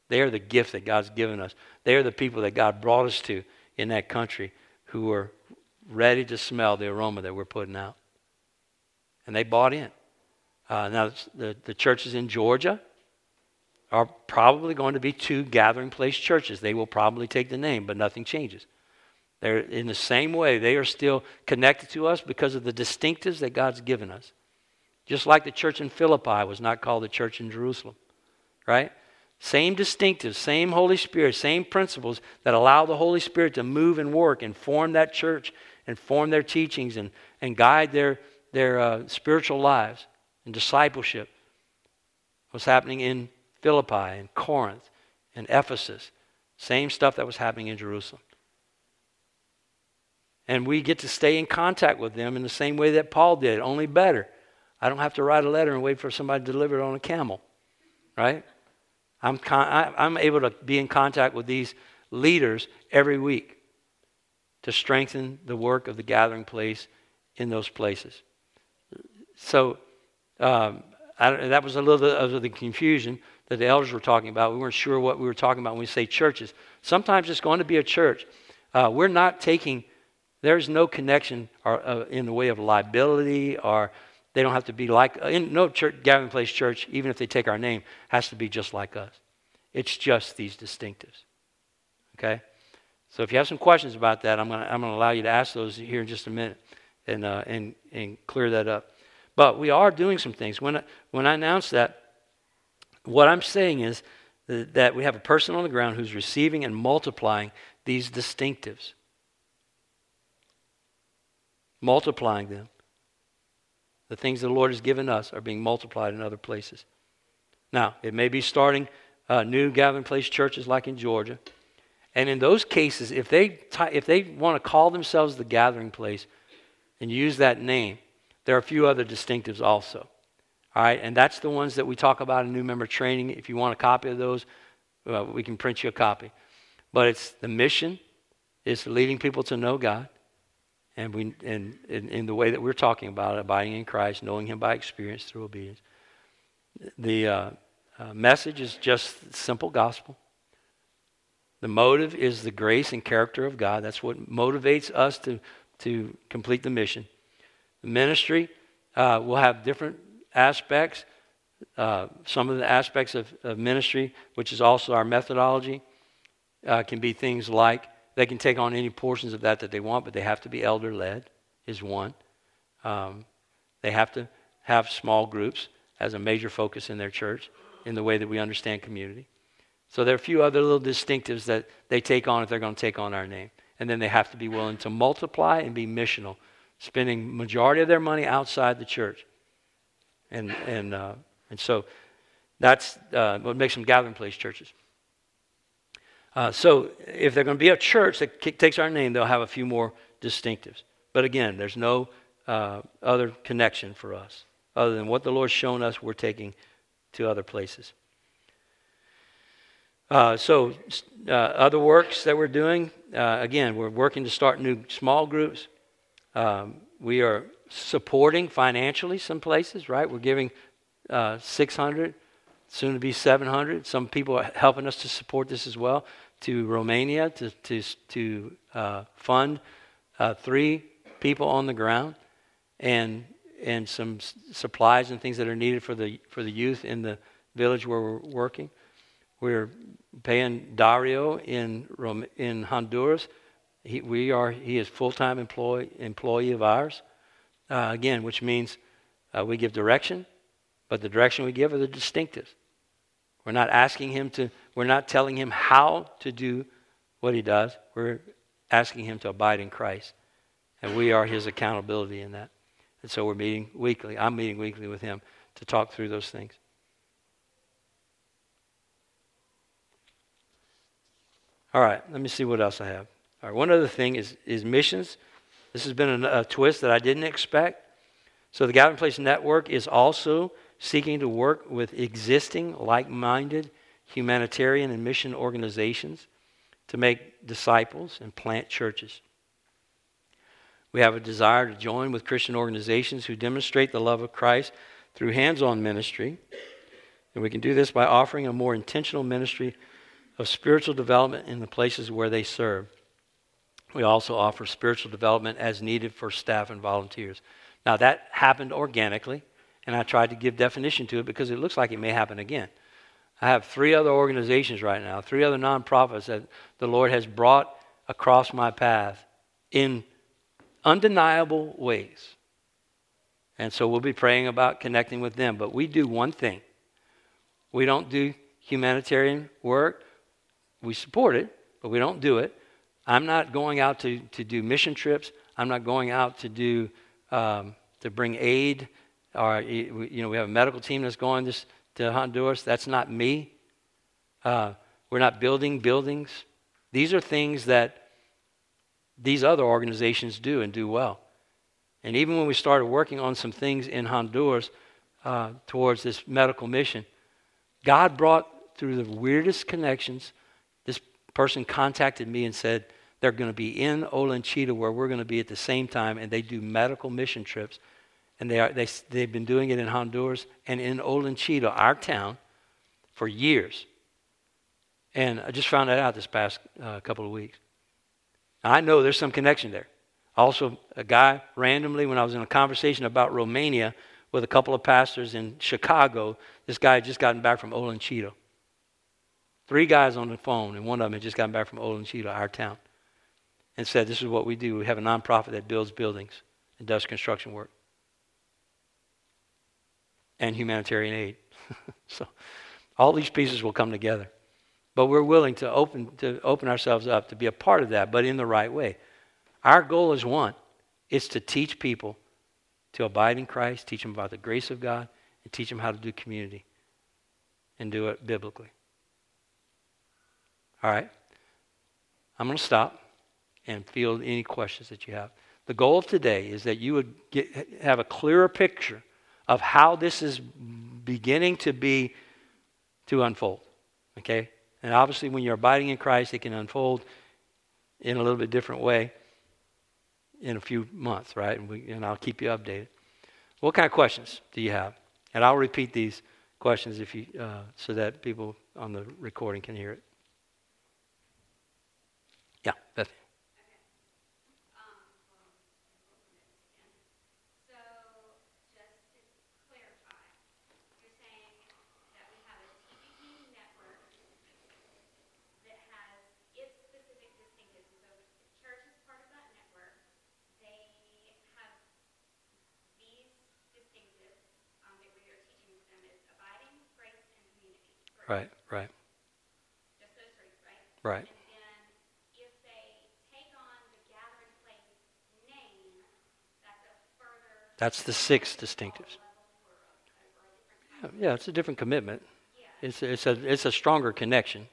They are the gift that God's given us. They are the people that God brought us to in that country who are ready to smell the aroma that we're putting out and they bought in. Uh, now, the, the churches in Georgia are probably going to be two gathering place churches. They will probably take the name, but nothing changes. They're in the same way, they are still connected to us because of the distinctives that God's given us. Just like the church in Philippi was not called the church in Jerusalem, right? Same distinctives, same Holy Spirit, same principles that allow the Holy Spirit to move and work and form that church and form their teachings and, and guide their, their uh, spiritual lives and discipleship. What's happening in Philippi and Corinth and Ephesus. Same stuff that was happening in Jerusalem. And we get to stay in contact with them in the same way that Paul did, only better. I don't have to write a letter and wait for somebody to deliver it on a camel, right? I'm, con- I, I'm able to be in contact with these leaders every week to strengthen the work of the gathering place in those places. So um, that was a little bit of the confusion that the elders were talking about. We weren't sure what we were talking about when we say churches. Sometimes it's going to be a church. Uh, we're not taking, there's no connection or, uh, in the way of liability or they don't have to be like, in no church, gathering place church, even if they take our name, has to be just like us. It's just these distinctives. Okay? So if you have some questions about that, I'm going to I'm gonna allow you to ask those here in just a minute and, uh, and, and clear that up. But we are doing some things. When I, when I announce that, what I'm saying is that we have a person on the ground who's receiving and multiplying these distinctives, multiplying them. The things the Lord has given us are being multiplied in other places. Now, it may be starting uh, new gathering place churches like in Georgia. And in those cases, if they, t- if they want to call themselves the gathering place and use that name, there are a few other distinctives also. All right, and that's the ones that we talk about in new member training. If you want a copy of those, we can print you a copy. But it's the mission is leading people to know God and we and in, the way that we're talking about abiding in Christ, knowing Him by experience through obedience. The uh, uh, message is just simple gospel. The motive is the grace and character of God. That's what motivates us to to complete the mission. Ministry uh, will have different aspects. Uh, some of the aspects of, of, ministry, which is also our methodology, uh, can be things like they can take on any portions of that that they want, but they have to be elder led, is one. Um, they have to have small groups as a major focus in their church in the way that we understand community. So there are a few other little distinctives that they take on if they're going to take on our name. And then they have to be willing to multiply and be missional, spending majority of their money outside the church. And, and, uh, and so that's uh, what makes them gathering place churches. Uh, so if they're going to be a church that takes our name, they'll have a few more distinctives. But again, there's no uh, other connection for us other than what the Lord's shown us, we're taking to other places. Uh, so, uh, other works that we're doing, uh, again, we're working to start new small groups. Um, we are supporting financially some places, right? We're giving uh, 600 soon to be 700. Some people are helping us to support this as well. To Romania to to to uh, fund uh, three people on the ground, and and some s- supplies and things that are needed for the for the youth in the village where we're working. We're paying Dario in Rom- in Honduras. He, we are he is full time employee employee of ours. Uh, again, which means uh, we give direction, but the direction we give are the distinctives. We're not asking him to, we're not telling him how to do what he does. We're asking him to abide in Christ. And we are his accountability in that. And so we're meeting weekly. I'm meeting weekly with him to talk through those things. All right, let me see what else I have. All right, one other thing is, is missions. This has been a, a twist that I didn't expect. So the Gathering Place Network is also seeking to work with existing like minded humanitarian and mission organizations to make disciples and plant churches. We have a desire to join with Christian organizations who demonstrate the love of Christ through hands on ministry. And we can do this by offering a more intentional ministry of spiritual development in the places where they serve. We also offer spiritual development as needed for staff and volunteers. Now, that happened organically. And I tried to give definition to it because it looks like it may happen again. I have three other organizations right now, three other nonprofits that the Lord has brought across my path in undeniable ways. And so we'll be praying about connecting with them. But we do one thing we don't do humanitarian work. We support it, but we don't do it. I'm not going out to, to do mission trips. I'm not going out to do um, to bring aid. Or you know, we have a medical team that's going this, to Honduras. That's not me. Uh, we're not building buildings. These are things that these other organizations do and do well. And even when we started working on some things in Honduras uh, towards this medical mission, God brought through the weirdest connections. Person contacted me and said they're going to be in Olanchito where we're going to be at the same time, and they do medical mission trips. And they are, they, they've been doing it in Honduras and in Olanchito, our town, for years. And I just found that out this past uh, couple of weeks. I know there's some connection there. Also, a guy randomly, when I was in a conversation about Romania with a couple of pastors in Chicago, this guy had just gotten back from Olanchito. Three guys on the phone, and one of them had just gotten back from Olanchito, our town, and said, This is what we do. We have a nonprofit that builds buildings and does construction work and humanitarian aid. so all these pieces will come together. But we're willing to open, to open ourselves up to be a part of that, but in the right way. Our goal is one it's to teach people to abide in Christ, teach them about the grace of God, and teach them how to do community and do it biblically. All right? I'm going to stop and field any questions that you have. The goal of today is that you would get, have a clearer picture of how this is beginning to be to unfold. Okay? And obviously when you're abiding in Christ, it can unfold in a little bit different way in a few months, right? And, we, and I'll keep you updated. What kind of questions do you have? And I'll repeat these questions if you, uh, so that people on the recording can hear it. Yeah, Beth. Right, right. Just those three, right? Right. And then if they take on the gathering place name, that's a further. That's the six distinctives. Yeah, it's a different commitment. It's, it's, a, it's a stronger connection.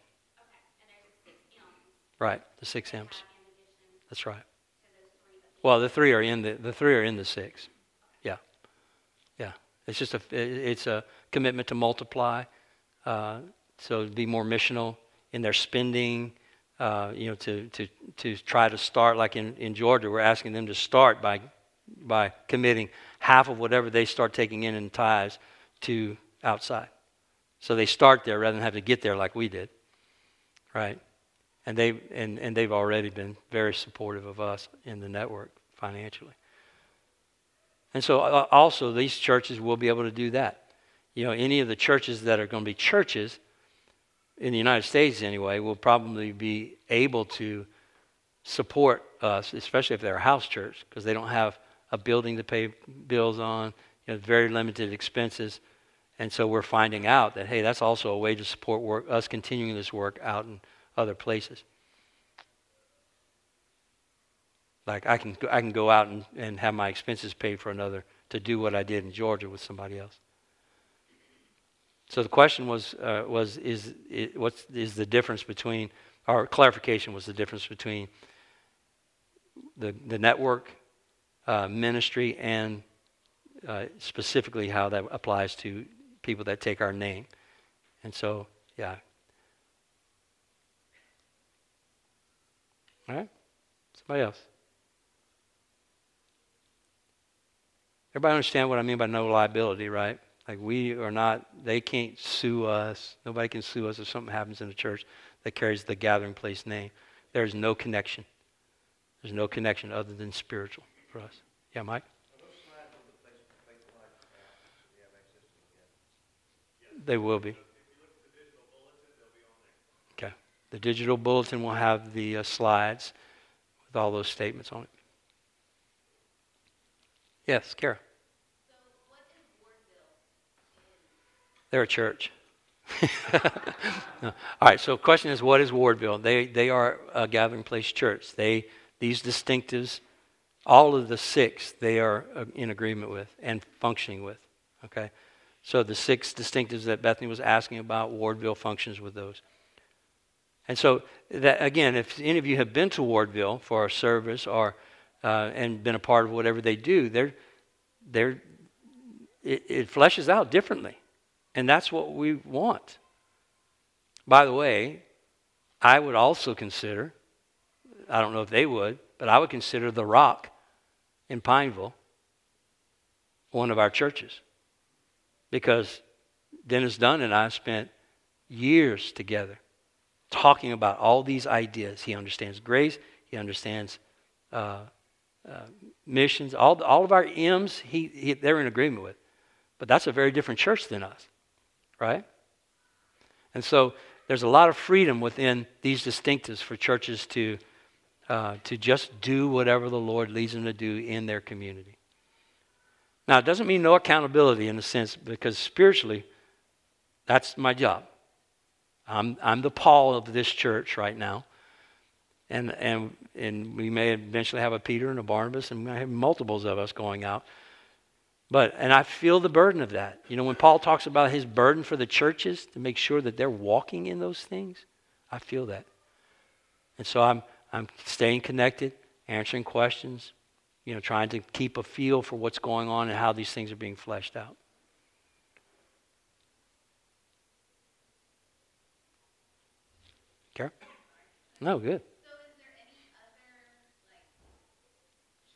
Right, the six M's. That's right. Well, the three are in the the three are in the six. Yeah, yeah. It's just a it's a commitment to multiply, uh, so be more missional in their spending. Uh, you know, to to to try to start like in in Georgia, we're asking them to start by by committing half of whatever they start taking in in tithes to outside. So they start there rather than have to get there like we did, right? And they and, and they've already been very supportive of us in the network financially. And so uh, also these churches will be able to do that. You know, any of the churches that are going to be churches in the United States anyway will probably be able to support us, especially if they're a house church, because they don't have a building to pay bills on, you know, very limited expenses. And so we're finding out that, hey, that's also a way to support work, us continuing this work out in other places. Like I can, I can go out and, and have my expenses paid for another to do what I did in Georgia with somebody else. So the question was, uh, was is, is, what is the difference between, or clarification was the difference between the, the network uh, ministry and uh, specifically how that applies to people that take our name. And so, yeah. All right? Somebody else? Everybody understand what I mean by no liability, right? Like we are not, they can't sue us. Nobody can sue us if something happens in a church that carries the gathering place name. There's no connection. There's no connection other than spiritual for us. Yeah, Mike? They will be. Okay. The digital bulletin will have the uh, slides with all those statements on it. Yes, Kara. So what is Wardville? They're a church. No. All right, so question is, what is Wardville? They, they are a gathering place church. They, these distinctives, all of the six, they are uh, in agreement with and functioning with. Okay? So the six distinctives that Bethany was asking about, Wardville functions with those. And so, that, again, if any of you have been to Wardville for a service or uh, and been a part of whatever they do, they're, they're, it, it fleshes out differently. And that's what we want. By the way, I would also consider, I don't know if they would, but I would consider The Rock in Pineville one of our churches. Because Dennis Dunn and I spent years together talking about all these ideas. He understands grace, he understands uh, uh, missions, all, all of our M's, he, he, they're in agreement with. But that's a very different church than us, right? And so there's a lot of freedom within these distinctives for churches to, uh, to just do whatever the Lord leads them to do in their community. Now, it doesn't mean no accountability in a sense, because spiritually, that's my job. I'm, I'm the Paul of this church right now. And, and, and we may eventually have a Peter and a Barnabas, and we may have multiples of us going out. But, and I feel the burden of that. You know, when Paul talks about his burden for the churches to make sure that they're walking in those things, I feel that. And so I'm, I'm staying connected, answering questions, you know, trying to keep a feel for what's going on and how these things are being fleshed out. Karen? No, good. So is there any other, like,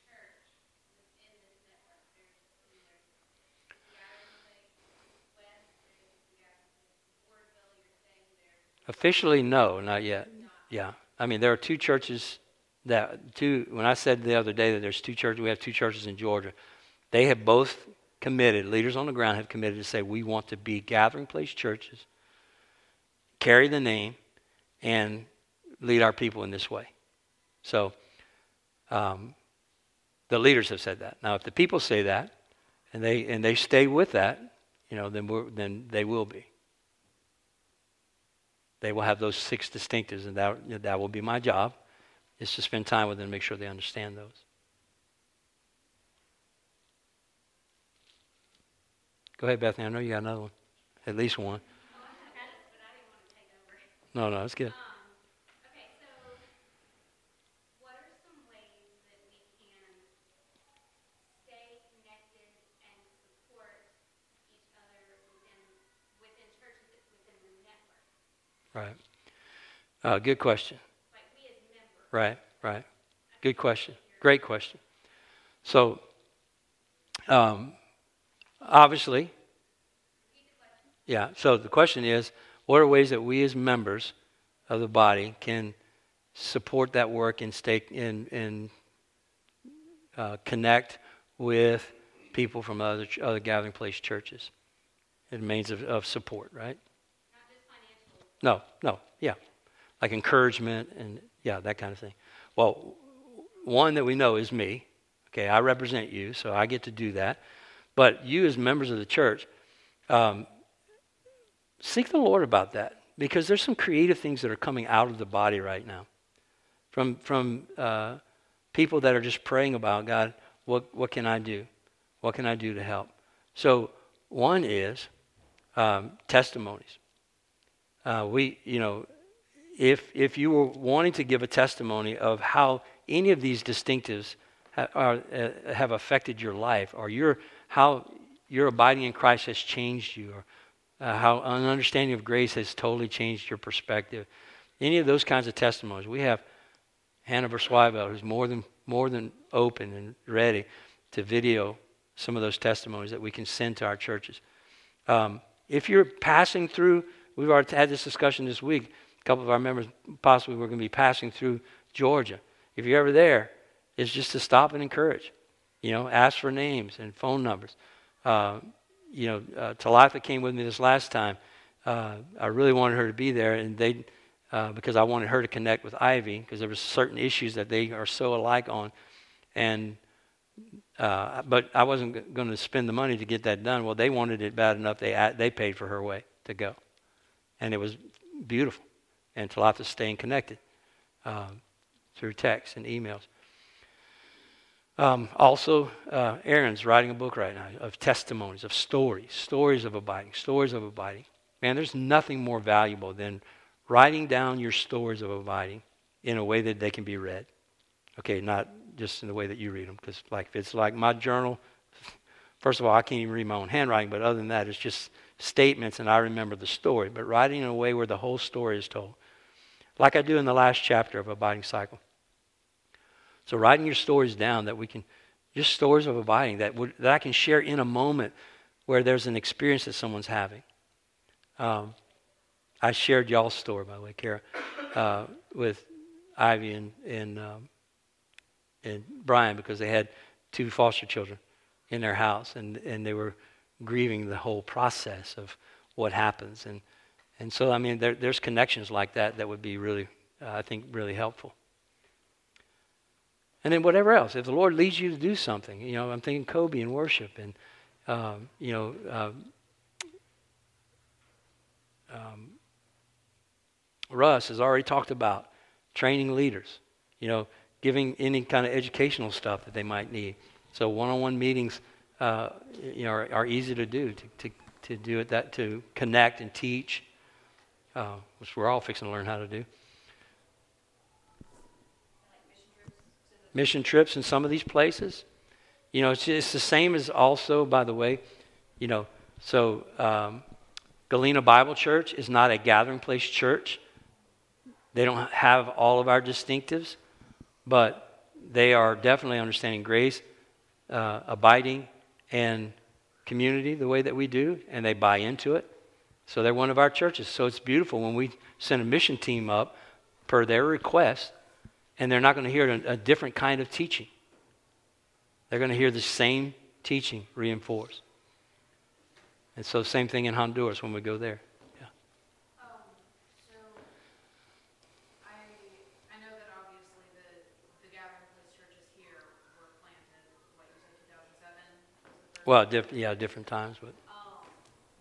church within this network? There's, there's the Gathering Place West, there's the Gathering Place Wardville, you're saying there's Officially, no, not yet. Yeah. I mean, there are two churches that, two, when I said the other day that there's two churches, we have two churches in Georgia, they have both committed, leaders on the ground have committed to say, we want to be gathering place churches, carry the name, and lead our people in this way. So, um, the leaders have said that. Now, if the people say that, and they and they stay with that, you know, then we're, then they will be. They will have those six distinctives, and that that will be my job, is to spend time with them and make sure they understand those. Go ahead, Bethany. I know you got another one, at least one. Oh, I had it, but I didn't want to take over. No, no, that's good. Um, okay, so what are some ways that we can stay connected and support each other within, within churches, within the network? Right. Uh, good question. Like Right, right. Good question. Great question. So, um, obviously, yeah. So the question is, what are ways that we as members of the body can support that work and stay in and uh, connect with people from other other gathering place churches? It means of, of support, right? No, no, yeah. Like encouragement and, yeah, that kind of thing. Well, one that we know is me. Okay, I represent you, so I get to do that. But you, as members of the church, um, seek the Lord about that because there's some creative things that are coming out of the body right now from, from uh, people that are just praying about God, what, what can I do? What can I do to help? So, one is um, testimonies. Uh, we, you know, if if you were wanting to give a testimony of how any of these distinctives ha- are, uh, have affected your life, or your how your abiding in Christ has changed you, or uh, how an understanding of grace has totally changed your perspective, any of those kinds of testimonies, we have Hannah Versweibel, who's more than more than open and ready to video some of those testimonies that we can send to our churches. Um, if you're passing through, we've already had this discussion this week. A couple of our members possibly were going to be passing through Georgia. If you're ever there, it's just to stop and encourage. You know, ask for names and phone numbers. Uh, you know, uh, came with me this last time. Uh, I really wanted her to be there, and they, uh, because I wanted her to connect with Ivy, because there were certain issues that they are so alike on, and uh, but I wasn't going to spend the money to get that done. Well, they wanted it bad enough; they they paid for her way to go. And it was beautiful. And Talitha staying connected um, through texts and emails. Um, also, uh, Aaron's writing a book right now of testimonies, of stories, stories of abiding, stories of abiding. Man, there's nothing more valuable than writing down your stories of abiding in a way that they can be read. Okay, not just in the way that you read them, because like if it's like my journal, first of all, I can't even read my own handwriting, but other than that, it's just statements and I remember the story. But writing in a way where the whole story is told, like I do in the last chapter of Abiding Cycle. So writing your stories down that we can, just stories of abiding that, would, that I can share in a moment where there's an experience that someone's having. Um, I shared y'all's story, by the way, Kara, uh, with Ivy and, and, um, and Brian because they had two foster children in their house and, and they were grieving the whole process of what happens. And, and so, I mean, there, there's connections like that that would be really, uh, I think, really helpful. And then whatever else, if the Lord leads you to do something, you know, I'm thinking Kobe and worship, and um, you know, um, um, Russ has already talked about training leaders, you know, giving any kind of educational stuff that they might need. So one-on-one meetings, uh, you know, are, are, easy to do to, to, to do it that to connect and teach, uh, which we're all fixing to learn how to do. mission trips in some of these places. You know, it's, it's the same as also, by the way, you know, so um, Galena Bible Church is not a gathering place church. They don't have all of our distinctives, but they are definitely understanding grace, uh, abiding, and community the way that we do, and they buy into it. So they're one of our churches. So it's beautiful when we send a mission team up per their request and they're not going to hear a, a different kind of teaching. They're going to hear the same teaching reinforced. And so, same thing in Honduras when we go there. Yeah. Um, so, I, I know that obviously the, the Gathering Place churches here were planted, what you said, 2007? Well, diff- yeah, different times, but,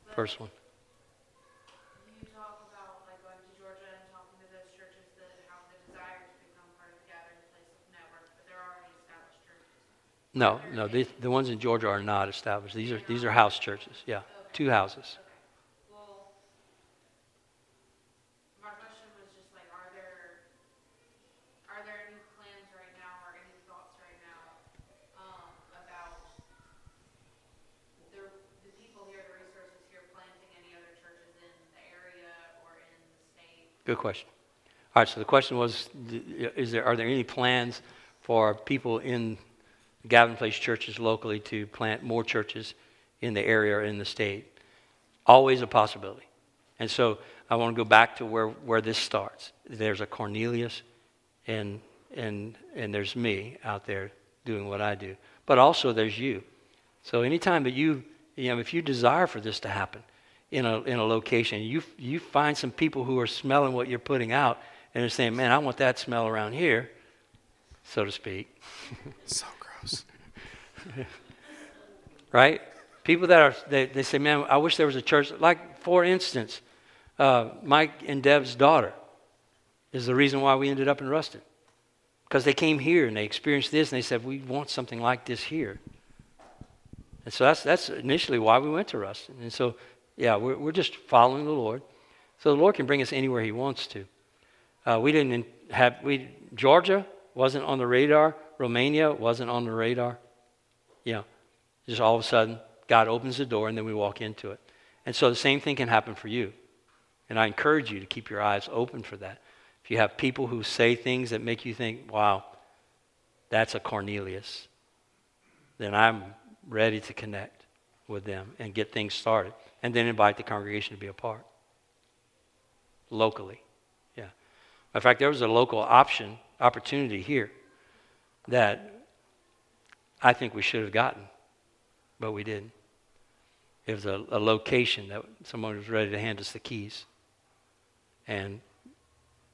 but first one. No, no, the, the ones in Georgia are not established. These are, these are house churches. Yeah, two houses. Well, my question was just like, are there, are there any plans right now or any thoughts right now um, about the, the people here, the resources here, planting any other churches in the area or in the state? Good question. All right, so the question was, is there, are there any plans for people in Gathering Place churches locally to plant more churches in the area or in the state. Always a possibility. And so I want to go back to where, where this starts. There's a Cornelius, and, and, and there's me out there doing what I do. But also there's you. So anytime that you, you know, if you desire for this to happen in a, in a location, you, you find some people who are smelling what you're putting out and they're saying, man, I want that smell around here, so to speak. so gross. right? People that are, they, they say, man, I wish there was a church. Like, for instance, uh, Mike and Deb's daughter is the reason why we ended up in Ruston. Because they came here and they experienced this and they said, we want something like this here. And so that's, that's initially why we went to Ruston. And so, yeah, we're, we're just following the Lord. So the Lord can bring us anywhere He wants to. Uh, we didn't have, we, Georgia wasn't on the radar. Romania wasn't on the radar. Know, just all of a sudden, God opens the door and then we walk into it. And so the same thing can happen for you. And I encourage you to keep your eyes open for that. If you have people who say things that make you think, wow, that's a Cornelius, then I'm ready to connect with them and get things started. And then invite the congregation to be a part locally. Yeah. In fact, there was a local option, opportunity here that I think we should have gotten, but we didn't. It was a, a location that someone was ready to hand us the keys, and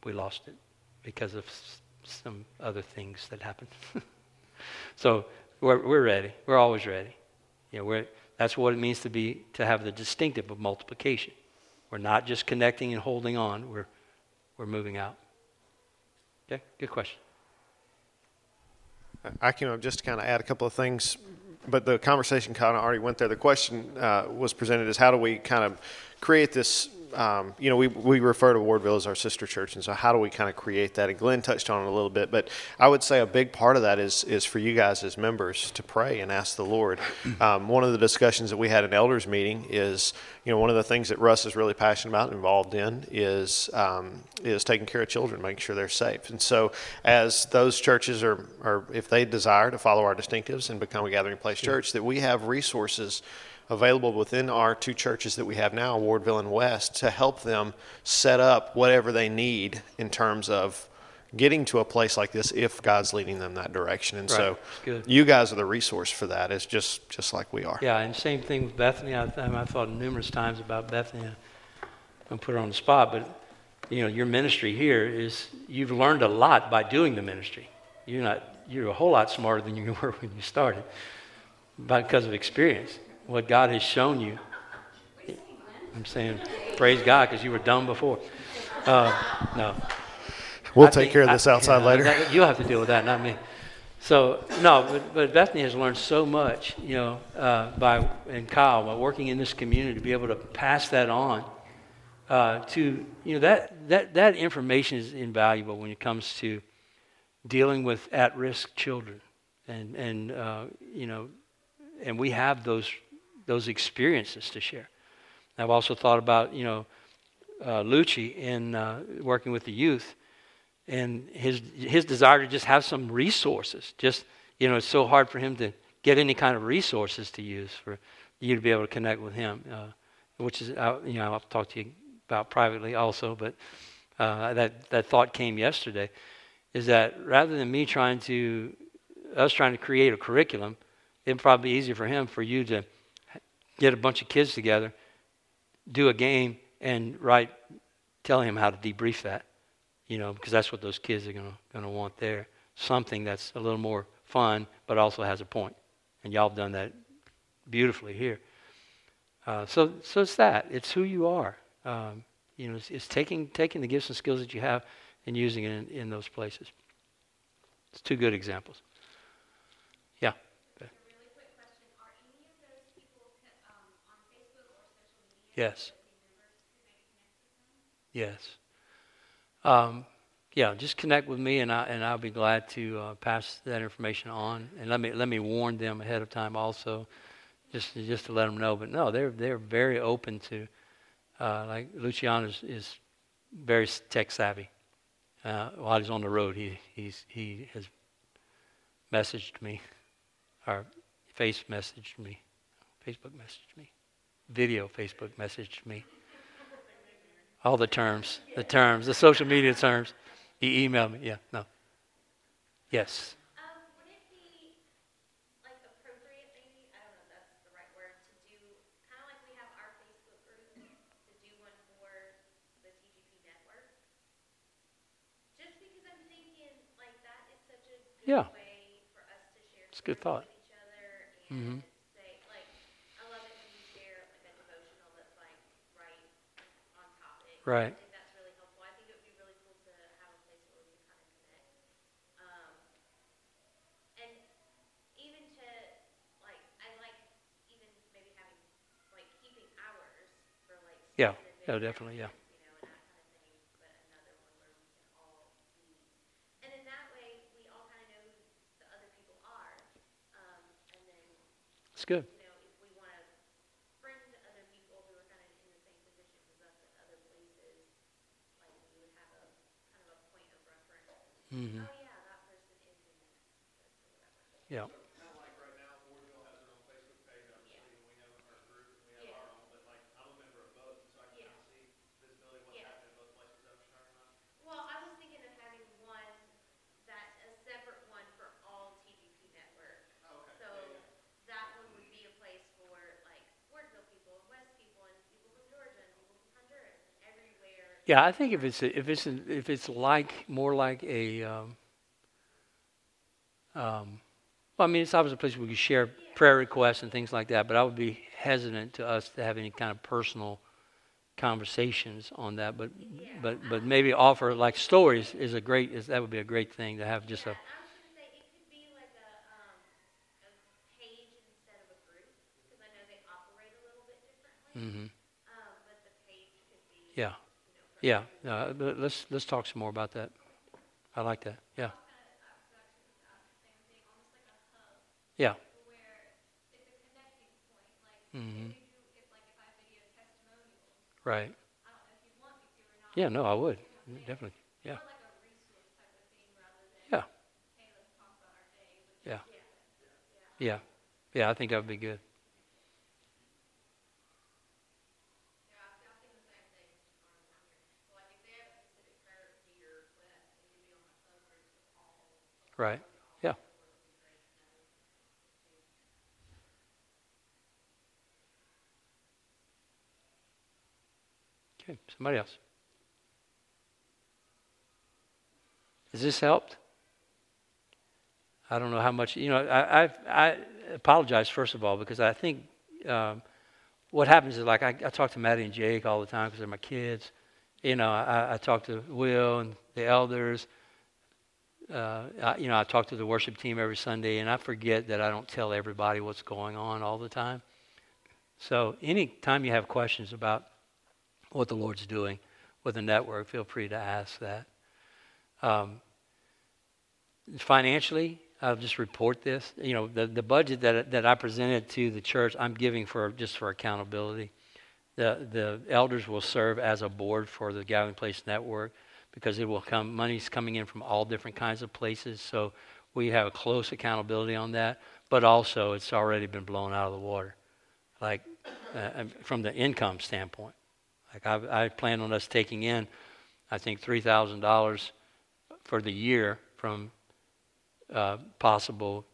we lost it because of some other things that happened. so we're, we're ready. We're always ready. You know, we're, that's what it means to be to have the distinctive of multiplication. We're not just connecting and holding on, we're, we're moving out. Okay, good question. I up just kind of add a couple of things, but the conversation kind of already went there. The question uh, was presented as how do we kind of create this? Um, you know, we, we refer to Wardville as our sister church, and so how do we kind of create that? And Glenn touched on it a little bit, but I would say a big part of that is is for you guys as members to pray and ask the Lord. Um, one of the discussions that we had in elders meeting is, you know, one of the things that Russ is really passionate about and involved in is um, is taking care of children, making sure they're safe. And so, as those churches are, are if they desire to follow our distinctives and become a gathering place church, that we have resources available within our two churches that we have now, Wardville and West, to help them set up whatever they need in terms of getting to a place like this if God's leading them that direction. And so, Good. you guys are the resource for that. It's just just like we are. Yeah, and same thing with Bethany. I, I thought numerous times about Bethany. I'm put her on the spot, but you know, your ministry here is you've learned a lot by doing the ministry. You're not you're a whole lot smarter than you were when you started, because of experience, what God has shown you. I'm saying, praise God, because you were dumb before. Uh, no, We'll I take think- care of this I- outside yeah, later. that- You'll have to deal with that, not me. So, no, but, but Bethany has learned so much, you know, uh, by, and Kyle, by working in this community, to be able to pass that on uh, to, you know, that, that, that information is invaluable when it comes to dealing with at-risk children. And, and uh, you know, and we have those, those experiences to share. I've also thought about, you know, uh, Lucci in uh, working with the youth and his his desire to just have some resources. Just you know, it's so hard for him to get any kind of resources to use for you to be able to connect with him, uh, which is uh, you know I'll talk to you about privately also. But uh, that that thought came yesterday, is that rather than me trying to us trying to create a curriculum, it'd probably be easier for him for you to get a bunch of kids together, do a game, and write, tell him how to debrief that you know, because that's what those kids are going to want there. Something that's a little more fun, but also has a point. And y'all have done that beautifully here. Uh, so, so it's that. It's who you are. Um, you know, it's, it's taking taking the gifts and skills that you have and using it in, in those places. It's two good examples. Yeah. A really quick question, are any of those people, co- um, on Facebook or social media? Yes. that the members could maybe connect with them? Yes. Um, yeah, just connect with me, and I and I'll be glad to uh, pass that information on. And let me let me warn them ahead of time also, just just to let them know. But no, they're they're very open to, uh, like Luciano is, is very tech savvy. Uh, while he's on the road, he he's he has messaged me, or face messaged me, Facebook messaged me, video Facebook messaged me all the terms, the terms, the social media terms. He emailed me. Yeah, no. Yes. Um, would it be, like, appropriate maybe, I don't know if that's the right word, to do, kinda like we have our Facebook group, to do one for the TGP network? Just because I'm thinking, like, that is such a Yeah. good way for us to share It's a good thought. with each other Mhm. and say, like, I love it when you share, like, a devotional that's, like, right on topic. Right. I think that's really helpful. I think it would be really cool to have a place where we can kind of connect. Um, and even to, like, I like even maybe having, like, keeping hours for, like, Yeah. events, definitely, yeah. You know, and that kind of thing, but another one where we can all be. And in that way, we all kind of know who the other people are. Um, and then It's good. you know, if we want to friend other people who are kind of in the same position as us at other places, like we would have a kind of a point of reference. hmm Oh yeah, that person is in this, this or whatever. Yeah. Kind of like right now, Wardville has their own Facebook page, obviously, and we have our group, and we have Yeah. our own, but like, I'm a member of both, so I can Yeah. kind of see visibility of what's Yeah. happening in both places, is that what you're talking about? Well, I was thinking of having one that a separate one for all TGP network. Oh, okay. So that one would be a place for like Wardville people and West people and people from Georgia and people from Honduras and everywhere. Yeah, I think if it's if it's if it's like more like a, um, um, well, I mean, it's obviously a place where we can share prayer requests and things like that. But I would be hesitant to us to have any kind of personal conversations on that, but, but, but maybe offer, like, stories is a great, is, that would be a great thing to have just a, Yeah, I was gonna say, it could be like a, um, a page instead of a group, because I know they operate a little bit differently. but the page could be, yeah, you know, for yeah, uh, let's, let's talk some more about that. I like that, yeah. Yeah. where it's a connecting point, like, hmm if you, if like if I video testimonials, right. I don't know if you want me to or not. Yeah, no, I would, definitely, yeah, More like a resource type of thing rather than, yeah, hey, let's talk about our day, which yeah, yeah. yeah, yeah, I think that would be good. Yeah, I I think the same thing, um, down here. So like if they have a specific prayer leader, that it could be on a subgroup of all. Right, yeah. Okay, somebody else. Has this helped? I don't know how much, you know, I, I, I apologize first of all because I think um, what happens is like I, I talk to Maddie and Jake all the time because they're my kids. You know, I, I talk to Will and the elders. Uh, I, you know, I talk to the worship team every Sunday, and I forget that I don't tell everybody what's going on all the time. So, anytime you have questions about what the Lord's doing with the network, feel free to ask that. Um, financially, I'll just report this. You know, the, the budget that, that I presented to the church, I'm giving for just for accountability. The, the elders will serve as a board for the Gathering Place Network because it will come, money's coming in from all different kinds of places. So we have a close accountability on that. But also, it's already been blown out of the water, like uh, from the income standpoint. Like I, I plan on us taking in, I think three thousand dollars for the year from uh, possible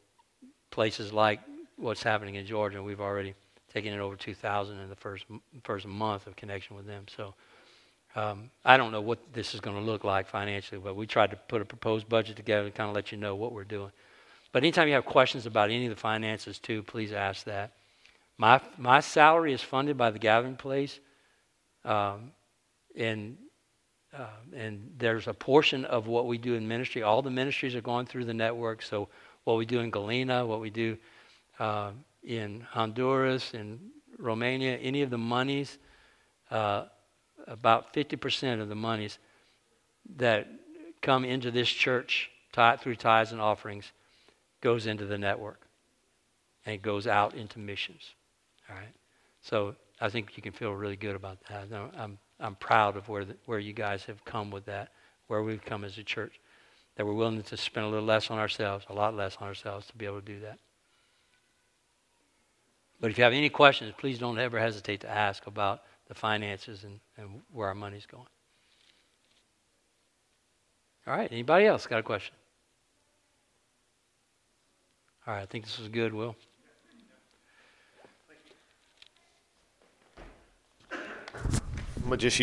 places like what's happening in Georgia. We've already taken in over two thousand in the first first month of connection with them. So um, I don't know what this is going to look like financially, but we tried to put a proposed budget together to kind of let you know what we're doing. But anytime you have questions about any of the finances too, please ask that. My my salary is funded by the Gathering Place. Um, and uh, and there's a portion of what we do in ministry. All the ministries are going through the network. So what we do in Galena, what we do uh, in Honduras, in Romania, any of the monies, uh, about 50% of the monies that come into this church tie, through tithes and offerings goes into the network, and goes out into missions. All right. So I think you can feel really good about that. I'm I'm proud of where the, where you guys have come with that, where we've come as a church, that we're willing to spend a little less on ourselves, a lot less on ourselves to be able to do that. But if you have any questions, please don't ever hesitate to ask about the finances and, and where our money's going. All right, anybody else got a question? All right, I think this was good, Will. I'm gonna just use